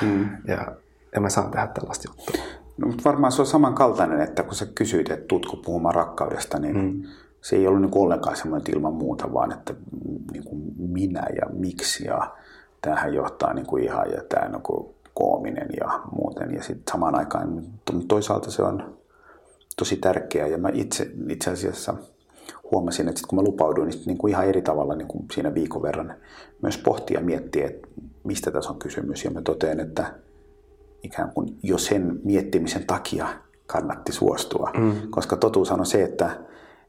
mm. *laughs* ja, ja mä saan tehdä tällaista juttua. No, mutta varmaan se on samankaltainen, että kun sä kysyit, että tutko puhumaan rakkaudesta, niin mm. se ei ollut niin ollenkaan semmoinen ilman muuta, vaan että niin kuin minä ja miksi ja tämähän johtaa niin kuin ihan ja tämä niin kuin koominen ja muuten. Ja sitten samaan aikaan toisaalta se on tosi tärkeää ja mä itse, itse asiassa huomasin, että sit kun mä lupauduin, niin, niin kuin ihan eri tavalla niin kuin siinä viikon verran myös pohtia ja miettiä, että mistä tässä on kysymys. Ja mä totean, että ikään kuin jo sen miettimisen takia kannatti suostua. Mm. Koska totuus on se, että,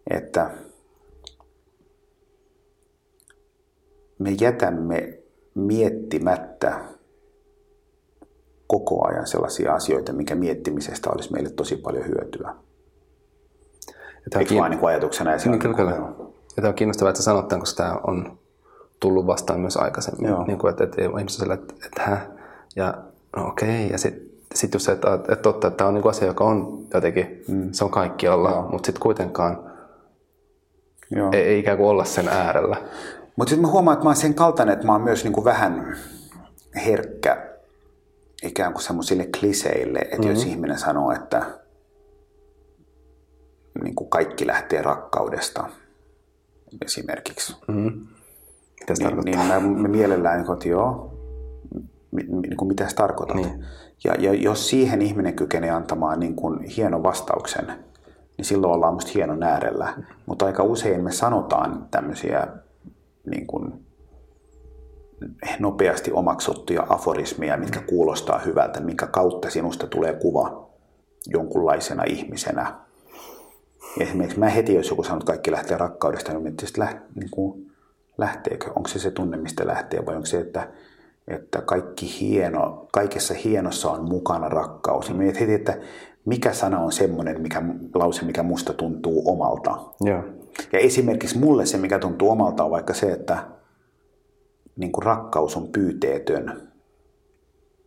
että me jätämme miettimättä koko ajan sellaisia asioita, mikä miettimisestä olisi meille tosi paljon hyötyä. Ja Eikö kiin... niin ajatuksena? Ja niin, kyllä, kyllä. Ja tämä on kiinnostavaa, että sanot tämän, koska tämä on tullut vastaan myös aikaisemmin. Joo. Niin kuin, että, että ihmiset on että, että hä? Ja no okei, okay. ja sitten sit just se, että, että totta, että tämä on niin asia, joka on jotenkin, mm. se on kaikkialla, mutta sitten kuitenkaan Joo. Ei, ei ikään kuin olla sen äärellä. Mutta sitten mä huomaan, että mä oon sen kaltainen, että mä oon myös niin kuin vähän herkkä ikään kuin semmoisille kliseille, että mm-hmm. jos ihminen sanoo, että niin kuin kaikki lähtee rakkaudesta esimerkiksi, mm-hmm. Mitä se niin, niin mä, mä mielellään, että joo, niin kuin mitä se tarkoittaa. Niin. Ja, ja jos siihen ihminen kykenee antamaan niin kuin hienon vastauksen, niin silloin ollaan musta hienon äärellä. Mutta aika usein me sanotaan tämmöisiä niin kuin nopeasti omaksuttuja aforismeja, mitkä kuulostaa hyvältä, minkä kautta sinusta tulee kuva jonkunlaisena ihmisenä. Esimerkiksi mä heti, jos joku sanoo, että kaikki lähtee rakkaudesta, niin mietin, että niin kuin, lähteekö, onko se se tunne, mistä lähtee, vai onko se, että, että kaikki hieno, kaikessa hienossa on mukana rakkaus. Ja mietin heti, että mikä sana on semmoinen mikä, lause, mikä musta tuntuu omalta. Yeah. Ja esimerkiksi mulle se, mikä tuntuu omalta, on vaikka se, että niin kuin rakkaus on pyyteetön.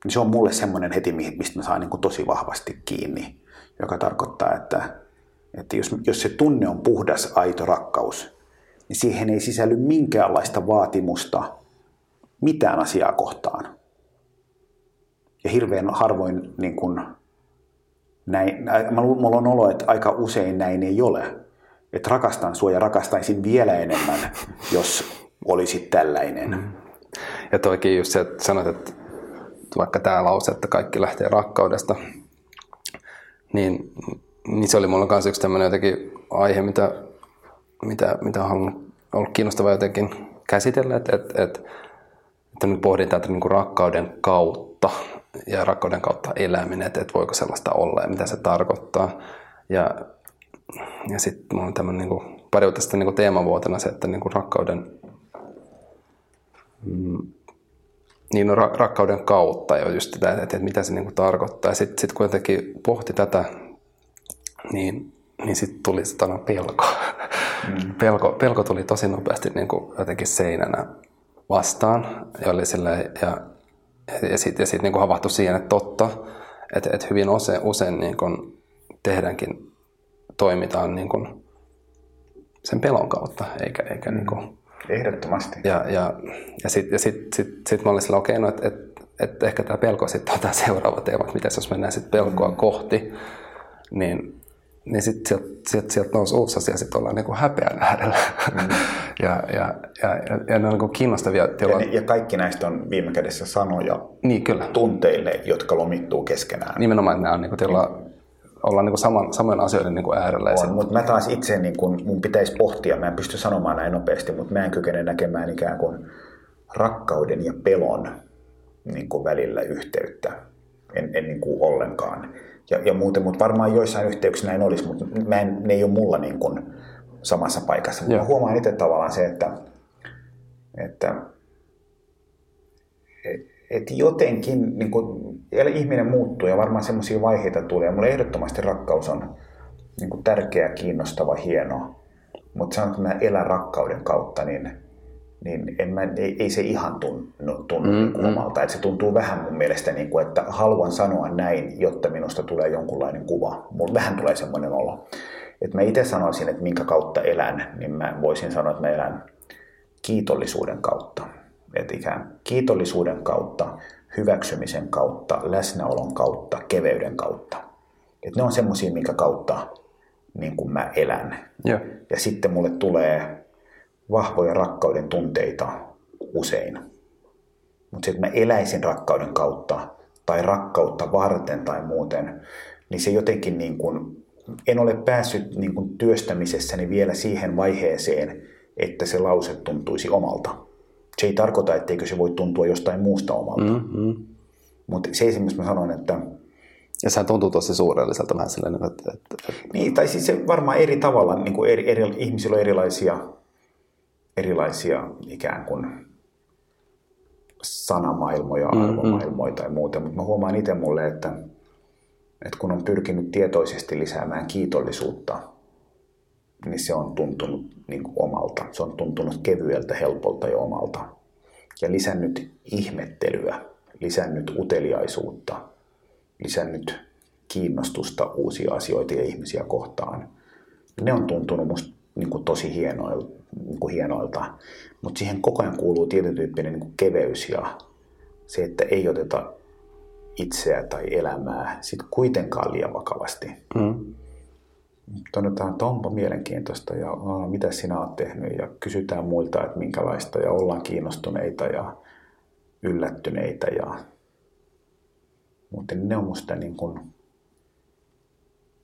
Niin se on mulle semmoinen heti, mistä mä saan niin kuin tosi vahvasti kiinni, joka tarkoittaa, että, että jos, jos se tunne on puhdas, aito rakkaus, niin siihen ei sisälly minkäänlaista vaatimusta mitään asiaa kohtaan. Ja hirveän harvoin niin kuin, näin, mulla on olo, että aika usein näin ei ole. Että rakastan sua ja rakastaisin vielä enemmän, *laughs* jos olisit tällainen. Mm. Ja toikin just se, että sanot, että vaikka tämä lause, että kaikki lähtee rakkaudesta, niin, niin se oli mulla kanssa yksi tämmöinen jotenkin aihe, mitä, mitä, mitä on ollut kiinnostavaa jotenkin käsitellä, että, että, että, että nyt pohdin tätä niin kuin rakkauden kautta ja rakkauden kautta eläminen, että, että voiko sellaista olla ja mitä se tarkoittaa. Ja, ja sitten mulla on tämmöinen niin kuin, pari vuotta sitten niin teemavuotena se, että niin kuin rakkauden mm, niin no, rakkauden kautta jo just sitä, että, että mitä se niin kuin tarkoittaa. Ja sitten sit kun jotenkin pohti tätä, niin, niin sitten tuli sitä pelko. Mm. *laughs* pelko. Pelko tuli tosi nopeasti niin kuin jotenkin seinänä vastaan. Ja, oli silleen, ja, ja sitten ja sit niin kuin havahtui siihen, että totta, että, että hyvin usein, usein niin kuin tehdäänkin, toimitaan niin kuin sen pelon kautta, eikä, eikä niin kuin Ehdottomasti. Ja, ja, ja sitten ja sit, sit, sit mä olin sillä, okei, okay, no, että et, et ehkä tämä pelko sitten on tämä seuraava teema, että miten jos mennään sitten pelkoa mm. kohti, niin, niin sitten sieltä sielt, sielt nousi uusi asia, sitten ollaan niin kuin häpeän äärellä. Mm. *laughs* ja, ja, ja, ja, ja ne on niin kiinnostavia. Ja, ne, ja kaikki näistä on viime kädessä sanoja niin, kyllä. tunteille, jotka lomittuu keskenään. Nimenomaan, että nämä on niin kuin, ollaan niin kuin saman, samojen asioiden niin kuin äärellä. On, mutta mä taas itse, niin kuin, mun pitäisi pohtia, mä en pysty sanomaan näin nopeasti, mutta mä en kykene näkemään ikään kuin rakkauden ja pelon niin kuin välillä yhteyttä. En, en niin kuin ollenkaan. Ja, ja muuten, mutta varmaan joissain yhteyksissä näin olisi, mutta mä en, ne ei ole mulla niin kuin samassa paikassa. Mä huomaan itse tavallaan se, että, että että jotenkin niin kuin, ihminen muuttuu ja varmaan semmoisia vaiheita tulee. Ja mulle ehdottomasti rakkaus on niin kuin tärkeä, kiinnostava, hieno. Mutta sanon, että mä elän rakkauden kautta, niin, niin en mä, ei, ei se ihan tunnu, tunnu mm, niin kuin mm. omalta. Et se tuntuu vähän mun mielestä, niin kuin, että haluan sanoa näin, jotta minusta tulee jonkunlainen kuva. Mulla vähän tulee semmoinen olo. Että mä itse sanoisin, että minkä kautta elän, niin mä voisin sanoa, että mä elän kiitollisuuden kautta että ikään kiitollisuuden kautta, hyväksymisen kautta, läsnäolon kautta, keveyden kautta. Et ne on semmoisia, minkä kautta niin kuin mä elän. Ja. ja sitten mulle tulee vahvoja rakkauden tunteita usein. Mutta se, että mä eläisin rakkauden kautta tai rakkautta varten tai muuten, niin se jotenkin niin kuin, en ole päässyt niin kuin työstämisessäni vielä siihen vaiheeseen, että se lause tuntuisi omalta se ei tarkoita, etteikö se voi tuntua jostain muusta omalta. Mm-hmm. Mutta se esimerkiksi mä sanoin, että... Ja sehän tuntuu tosi suurelliselta vähän silleen, että... että, että... Niin, tai siis se varmaan eri tavalla, niin kuin eri, eri, ihmisillä on erilaisia, erilaisia ikään kuin sanamaailmoja, mm-hmm. arvomaailmoja tai muuta, mutta mä huomaan itse mulle, että, että kun on pyrkinyt tietoisesti lisäämään kiitollisuutta, niin se on tuntunut niin kuin omalta. Se on tuntunut kevyeltä, helpolta ja omalta. Ja lisännyt ihmettelyä, lisännyt uteliaisuutta, lisännyt kiinnostusta uusia asioita ja ihmisiä kohtaan. Ne on tuntunut musta niin kuin tosi hienoilta, niin kuin hienoilta. Mutta siihen koko ajan kuuluu tietyn tyyppinen niin keveys ja se, että ei oteta itseä tai elämää sit kuitenkaan liian vakavasti. Mm todetaan, että onpa mielenkiintoista ja mitä sinä olet tehnyt ja kysytään muilta, että minkälaista ja ollaan kiinnostuneita ja yllättyneitä. Ja... Mutta ne on musta niin kuin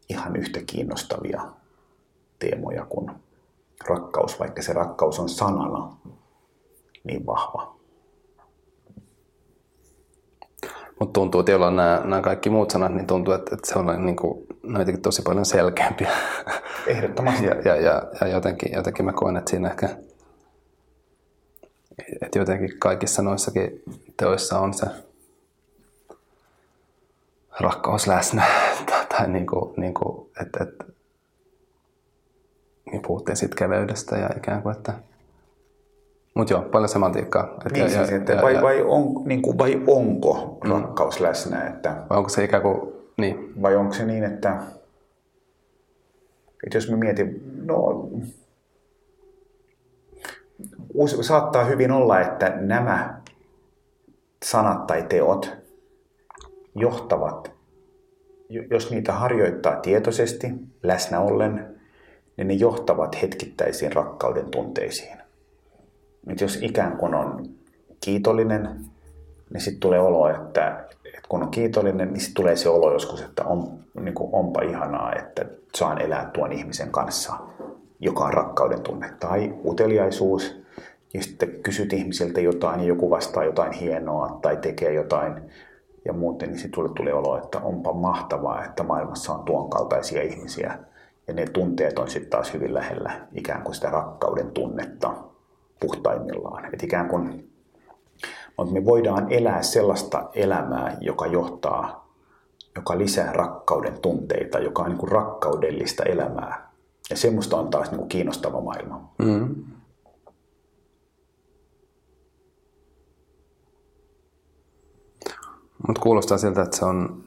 ihan yhtä kiinnostavia teemoja kuin rakkaus, vaikka se rakkaus on sanana niin vahva. Mutta tuntuu, että jollain nämä, nämä kaikki muut sanat, niin tuntuu, että, että se on niin kuin, ne jotenkin tosi paljon selkeämpiä. Ehdottomasti. ja, ja, ja, ja jotenkin, jotenkin mä koen, että siinä ehkä, että jotenkin kaikissa noissakin teoissa on se rakkaus läsnä. *laughs* tai niin kuin, niin kuin, että, että, niin puhuttiin siitä keveydestä ja ikään kuin, että mutta joo, paljon semantiikkaa. Niin, ja, siis, että ja, vai, ja, vai, on, niin kuin, vai onko rakkaus läsnä? Että, vai onko se ikään kuin, niin. Vai onko se niin, että, että jos mä mietin, no saattaa hyvin olla, että nämä sanat tai teot johtavat, jos niitä harjoittaa tietoisesti, läsnä ollen, niin ne johtavat hetkittäisiin rakkauden tunteisiin. Et jos ikään kuin on kiitollinen, niin sitten tulee olo, että kun on kiitollinen, niin tulee se olo joskus, että on, niin kuin onpa ihanaa, että saan elää tuon ihmisen kanssa, joka on rakkauden tunne. Tai uteliaisuus, ja sitten kysyt ihmisiltä jotain ja joku vastaa jotain hienoa tai tekee jotain ja muuten, niin sitten tulee olo, että onpa mahtavaa, että maailmassa on tuon kaltaisia ihmisiä. Ja ne tunteet on sitten taas hyvin lähellä ikään kuin sitä rakkauden tunnetta puhtaimmillaan. Että ikään kuin mutta me voidaan elää sellaista elämää, joka johtaa, joka lisää rakkauden tunteita, joka on niin kuin rakkaudellista elämää. Ja semmoista on taas niin kuin kiinnostava maailma. Mm. Mutta kuulostaa siltä, että se on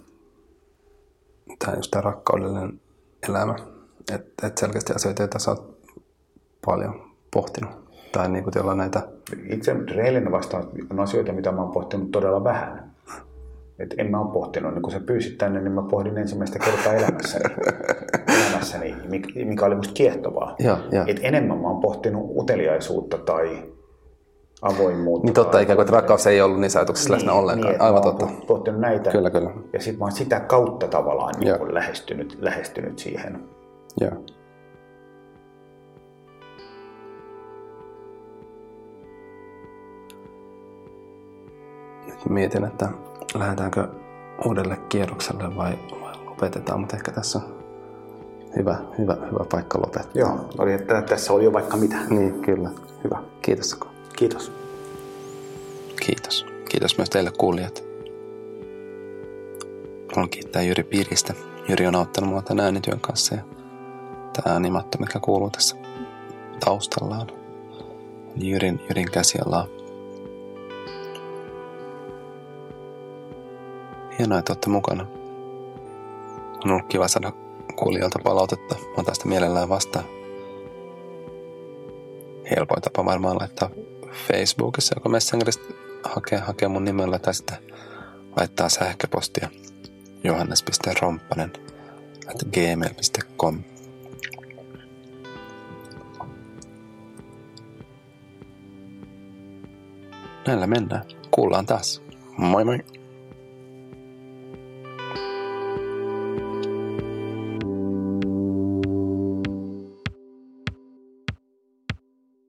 tämä tämä rakkaudellinen elämä. Että et selkeästi asioita, joita sä oot paljon pohtinut. Tai niin kuin näitä... Itse reilinen vastaan on asioita, mitä mä oon pohtinut todella vähän. Et en mä ole pohtinut, niin kun sä pyysit tänne, niin mä pohdin ensimmäistä kertaa elämässäni, *laughs* elämässäni mikä oli musta kiehtovaa. Ja, ja. Et enemmän mä oon pohtinut uteliaisuutta tai avoimuutta. Niin totta, ikään kuin, että rakkaus ei ollut niissä ajatuksissa niin, läsnä ollenkaan. Niin, Aivan totta. Pohtinut näitä. Kyllä, kyllä. Ja sitten mä oon sitä kautta tavallaan niin lähestynyt, lähestynyt siihen. Joo. Mietin, että lähdetäänkö uudelle kierrokselle vai, vai lopetetaan, mutta ehkä tässä on hyvä, hyvä, hyvä paikka lopettaa. Joo, oli, että tässä oli jo vaikka mitä. Niin, kyllä. Hyvä. Kiitos. Kiitos. Kiitos. Kiitos myös teille kuulijat. Haluan kiittää Jyri Piiristä. Jyri on auttanut mua tämän äänityön kanssa ja tämä äänimatto, mikä kuuluu tässä taustalla on Jyrin, Jyrin käsialaa. Hienoa, että olette mukana. On ollut kiva saada kuulijoilta palautetta. Mä tästä mielellään vastaan. Helpoin tapa varmaan laittaa Facebookissa, joka Messengeristä hakee, hakee mun nimellä tästä, laittaa sähköpostia johannes.romppanen at gmail.com. Näillä mennään. Kuullaan taas. Moi moi!